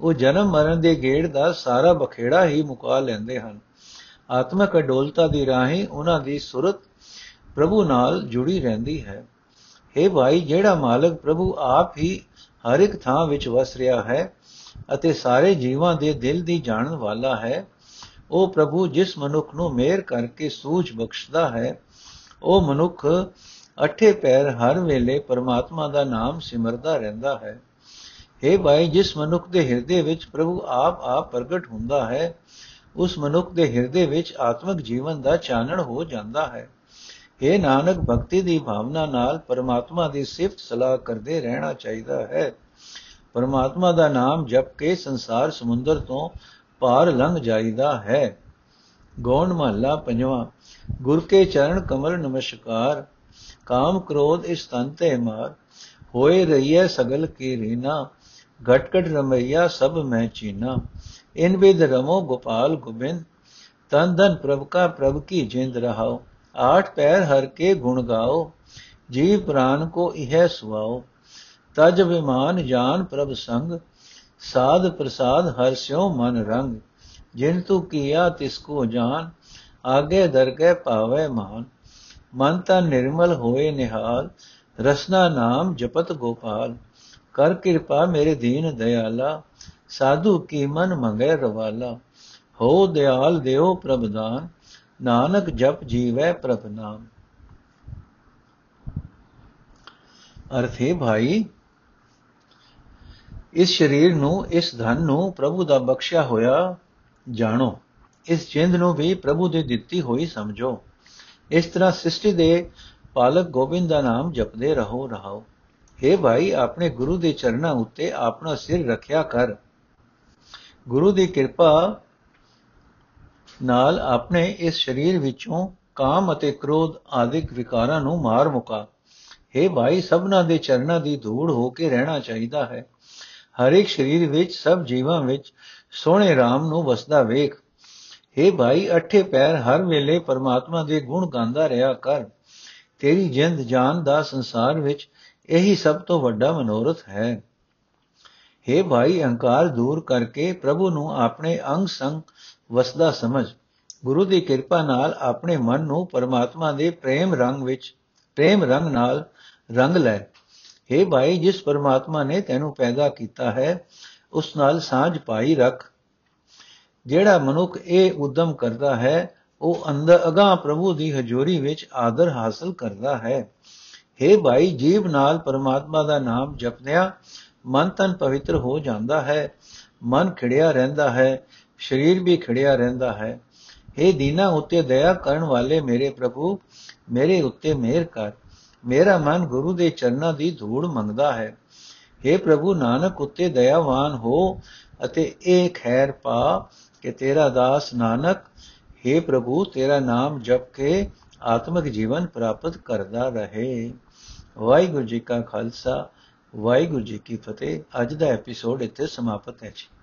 ਉਹ ਜਨਮ ਮਰਨ ਦੇ ਗੇੜ ਦਾ ਸਾਰਾ ਬਖੇੜਾ ਹੀ ਮੁਕਾ ਲੈਂਦੇ ਹਨ। ਆਤਮਕ ਅਡੋਲਤਾ ਦੀ ਰਾਹੀਂ ਉਹਨਾਂ ਦੀ ਸੁਰਤ ਪ੍ਰਭੂ ਨਾਲ ਜੁੜੀ ਰਹਿੰਦੀ ਹੈ। हे ਭਾਈ, ਜਿਹੜਾ ਮਾਲਕ ਪ੍ਰਭੂ ਆਪ ਹੀ ਹਰ ਇੱਕ ਥਾਂ ਵਿੱਚ ਵਸ ਰਿਹਾ ਹੈ ਅਤੇ ਸਾਰੇ ਜੀਵਾਂ ਦੇ ਦਿਲ ਦੀ ਜਾਣਨ ਵਾਲਾ ਹੈ, ਉਹ ਪ੍ਰਭੂ ਜਿਸ ਮਨੁੱਖ ਨੂੰ ਮਿਹਰ ਕਰਕੇ ਸੂਝ ਬਖਸ਼ਦਾ ਹੈ, ਉਹ ਮਨੁੱਖ ਅਠੇ ਪੈਰ ਹਰ ਵੇਲੇ ਪਰਮਾਤਮਾ ਦਾ ਨਾਮ ਸਿਮਰਦਾ ਰਹਿੰਦਾ ਹੈ। हे ਭਾਈ, ਜਿਸ ਮਨੁੱਖ ਦੇ ਹਿਰਦੇ ਵਿੱਚ ਪ੍ਰਭੂ ਆਪ ਆਪ ਪ੍ਰਗਟ ਹੁੰਦਾ ਹੈ ਉਸ ਮਨੁੱਖ ਦੇ ਹਿਰਦੇ ਵਿੱਚ ਆਤਮਿਕ ਜੀਵਨ ਦਾ ਚਾਨਣ ਹੋ ਜਾਂਦਾ ਹੈ। हे ਨਾਨਕ, ਭਗਤੀ ਦੀ ਭਾਵਨਾ ਨਾਲ ਪਰਮਾਤਮਾ ਦੀ ਸਿਫਤ ਸਲਾਹ ਕਰਦੇ ਰਹਿਣਾ ਚਾਹੀਦਾ ਹੈ। ਪਰਮਾਤਮਾ ਦਾ ਨਾਮ ਜਪ ਕੇ ਸੰਸਾਰ ਸਮੁੰਦਰ ਤੋਂ ਪਾਰ ਲੰਘ ਜਾਈਦਾ ਹੈ। ਗੌਣ ਮਹੱਲਾ ਪੰਜਵਾਂ, ਗੁਰ ਕੇ ਚਰਨ ਕਮਲ ਨਮਸਕਾਰ, ਕਾਮ ਕ੍ਰੋਧ ਇਸ ਤਨ ਤੇ ਮਾਰ, ਹੋਏ ਰਹੀਏ ਸਗਲ ਕੀ ਰੀਨਾ, ਘਟ ਘਟ ਰਮਈਆ ਸਭ ਮੈਂ ਚੀਨਾ। ਇਨ ਵਿਦ ਰਮੋ ਗੋਪਾਲ ਗੋਬਿੰਦ, ਤਨ ਧਨ ਪ੍ਰਭ ਕਾ ਪ੍ਰਭ ਕੀ ਜਿੰਦ ਰਹਾਓ, ਆਠ ਪੈਰ ਹਰ ਕੇ ਗੁਣ ਗਾਓ, ਜੀਵ ਪ੍ਰਾਨ ਕੋ ਇਹ ਸੁਆਓ। ਤਜ ਵਿਮਾਨ ਜਾਨ ਪ੍ਰਭ ਸੰਗ, ਸਾਧ ਪ੍ਰਸਾਦ ਹਰ ਸਿਉ ਮਨ ਰੰਗ, ਜਿਨ ਤੂ ਕੀਆ ਤਿਸ ਕੋ ਜਾਨ, ਆਗੇ ਦਰਗਹਿ ਪਾਵੇ ਮਾਨ। ਮਨ ਤਨ ਨਿਰਮਲ ਹੋਏ ਨਿਹਾਲ, ਰਸਨਾ ਨਾਮ ਜਪਤ ਗੋਪਾਲ, ਕਰ ਕਿਰਪਾ ਮੇਰੇ ਦੀਨ ਦਇਆਲਾ ਸਾਧੂ ਕੀ ਮਨ ਮੰਗੇ ਰਵਾਲਾ? ਹੋ ਦਿਆਲ ਦਿਓ ਪ੍ਰਭਦਾਨ ਨਾਨਕ ਜਪ ਜੀਵੈ ਪ੍ਰਭ ਨਾਮ। ਅਰਥੇ ਭਾਈ, ਇਸ ਸਰੀਰ ਨੂੰ, ਇਸ ਧਨ ਨੂੰ ਪ੍ਰਭੂ ਦਾ ਬਖਸ਼ਿਆ ਹੋਇਆ ਜਾਣੋ। ਇਸ ਜਿੰਦ ਨੂੰ ਵੀ ਪ੍ਰਭੂ ਦੀ ਦਿੱਤੀ ਹੋਈ ਸਮਝੋ। ਇਸ ਤਰ੍ਹਾਂ ਸ੍ਰਿਸ਼ਟੀ ਦੇ ਪਾਲਕ ਗੋਬਿੰਦ ਦਾ ਨਾਮ ਜਪਦੇ ਰਹੋ, ਰਹਾਓ। हे ਭਾਈ, ਆਪਣੇ ਗੁਰੂ ਦੇ ਚਰਨਾਂ ਉੱਤੇ ਆਪਣਾ ਸਿਰ ਰੱਖਿਆ ਕਰ। ਗੁਰੂ ਦੀ ਕਿਰਪਾ ਨਾਲ ਆਪਣੇ ਇਸ ਸਰੀਰ ਵਿੱਚੋਂ ਕਾਮ ਅਤੇ ਕ੍ਰੋਧ ਆਦਿਕ ਵਿਕਾਰਾਂ ਨੂੰ ਮਾਰ ਮੁਕਾ। हे ਭਾਈ, ਸਭਨਾ ਦੇ ਚਰਨਾਂ ਦੀ ਧੂੜ ਹੋ ਕੇ ਰਹਿਣਾ ਚਾਹੀਦਾ ਹੈ। ਹਰ ਇੱਕ ਸਰੀਰ ਵਿੱਚ, ਸਭ ਜੀਵਾਂ ਵਿੱਚ ਸੋਹਣੇ RAM ਨੂੰ ਵਸਦਾ ਵੇਖ। हे ਭਾਈ, ਅਠੇ ਪੈਰ ਹਰ ਵੇਲੇ ਪਰਮਾਤਮਾ ਦੇ ਗੁਣ ਗਾਉਂਦਾ ਰਿਹਾ ਕਰ। ਤੇਰੀ ਜਿੰਦ ਜਾਨ ਦਾ ਸੰਸਾਰ ਵਿੱਚ ਇਹੀ ਸਭ ਤੋਂ ਵੱਡਾ ਮਨੋਰਥ ਹੈ। हे ਭਾਈ ਅਹੰਕਾਰ ਦੂਰ ਕਰਕੇ ਪ੍ਰਭੂ ਨੂੰ ਆਪਣੇ ਅੰਗ ਸੰਗ ਵਸਦਾ ਸਮਝ ਗੁਰੂ ਦੀ ਕਿਰਪਾ ਨਾਲ ਆਪਣੇ ਮਨ ਨੂੰ ਪਰਮਾਤਮਾ ਦੇ ਪ੍ਰੇਮ ਰੰਗ ਵਿੱਚ ਪ੍ਰੇਮ ਰੰਗ ਨਾਲ ਰੰਗ ਲੈ हे ਭਾਈ ਜਿਸ ਪਰਮਾਤਮਾ ਨੇ ਤੈਨੂੰ ਪੈਦਾ ਕੀਤਾ ਹੈ ਉਸ ਨਾਲ ਸਾਝ ਪਾਈ ਰੱਖ ਜਿਹੜਾ ਮਨੁੱਖ ਇਹ ਉਦਮ ਕਰਦਾ ਹੈ ਉਹ ਅੰਦਰ ਅਗਾ ਪ੍ਰਭੂ ਦੀ ਹਜ਼ੂਰੀ ਵਿੱਚ ਆਦਰ ਹਾਸਲ ਕਰਦਾ ਹੈ हे ਭਾਈ ਜੀਵ ਨਾਲ ਪਰਮਾਤਮਾ ਦਾ ਨਾਮ ਜਪਦਿਆਂ ਮਨ ਤਨ ਪਵਿੱਤਰ ਹੋ ਜਾਂਦਾ ਹੈ ਮਨ ਖਿੜਿਆ ਰਹਿੰਦਾ ਹੈ ਸਰੀਰ ਵੀ ਖਿੜਿਆ ਰਹਿੰਦਾ ਹੈ हे ਦੀਨਾ ਉਤੇ ਦਇਆ ਕਰਨ ਵਾਲੇ ਮੇਰੇ ਪ੍ਰਭੂ ਮੇਰੇ ਉੱਤੇ ਮਿਹਰ ਕਰ ਮੇਰਾ ਮਨ ਗੁਰੂ ਦੇ ਚਰਨਾਂ ਦੀ ਧੂੜ ਮੰਗਦਾ ਹੈ हे ਪ੍ਰਭੂ ਨਾਨਕ ਉਤੇ ਦਇਆਵਾਨ ਹੋ ਅਤੇ ਇਹ ਖੈਰ ਪਾ ਕਿ ਤੇਰਾ ਦਾਸ ਨਾਨਕ हे ਪ੍ਰਭੂ ਤੇਰਾ ਨਾਮ ਜਪ ਕੇ ਆਤਮਿਕ ਜੀਵਨ ਪ੍ਰਾਪਤ ਕਰਦਾ ਰਹੇ ਵਾਹਿਗੁਰੂ ਜੀ ਕਾ ਖਾਲਸਾ ਵਾਹਿਗੁਰੂ ਜੀ ਕੀ ਫਤਿਹ। ਅੱਜ ਦਾ ਐਪੀਸੋਡ ਇੱਥੇ ਸਮਾਪਤ ਹੈ ਜੀ।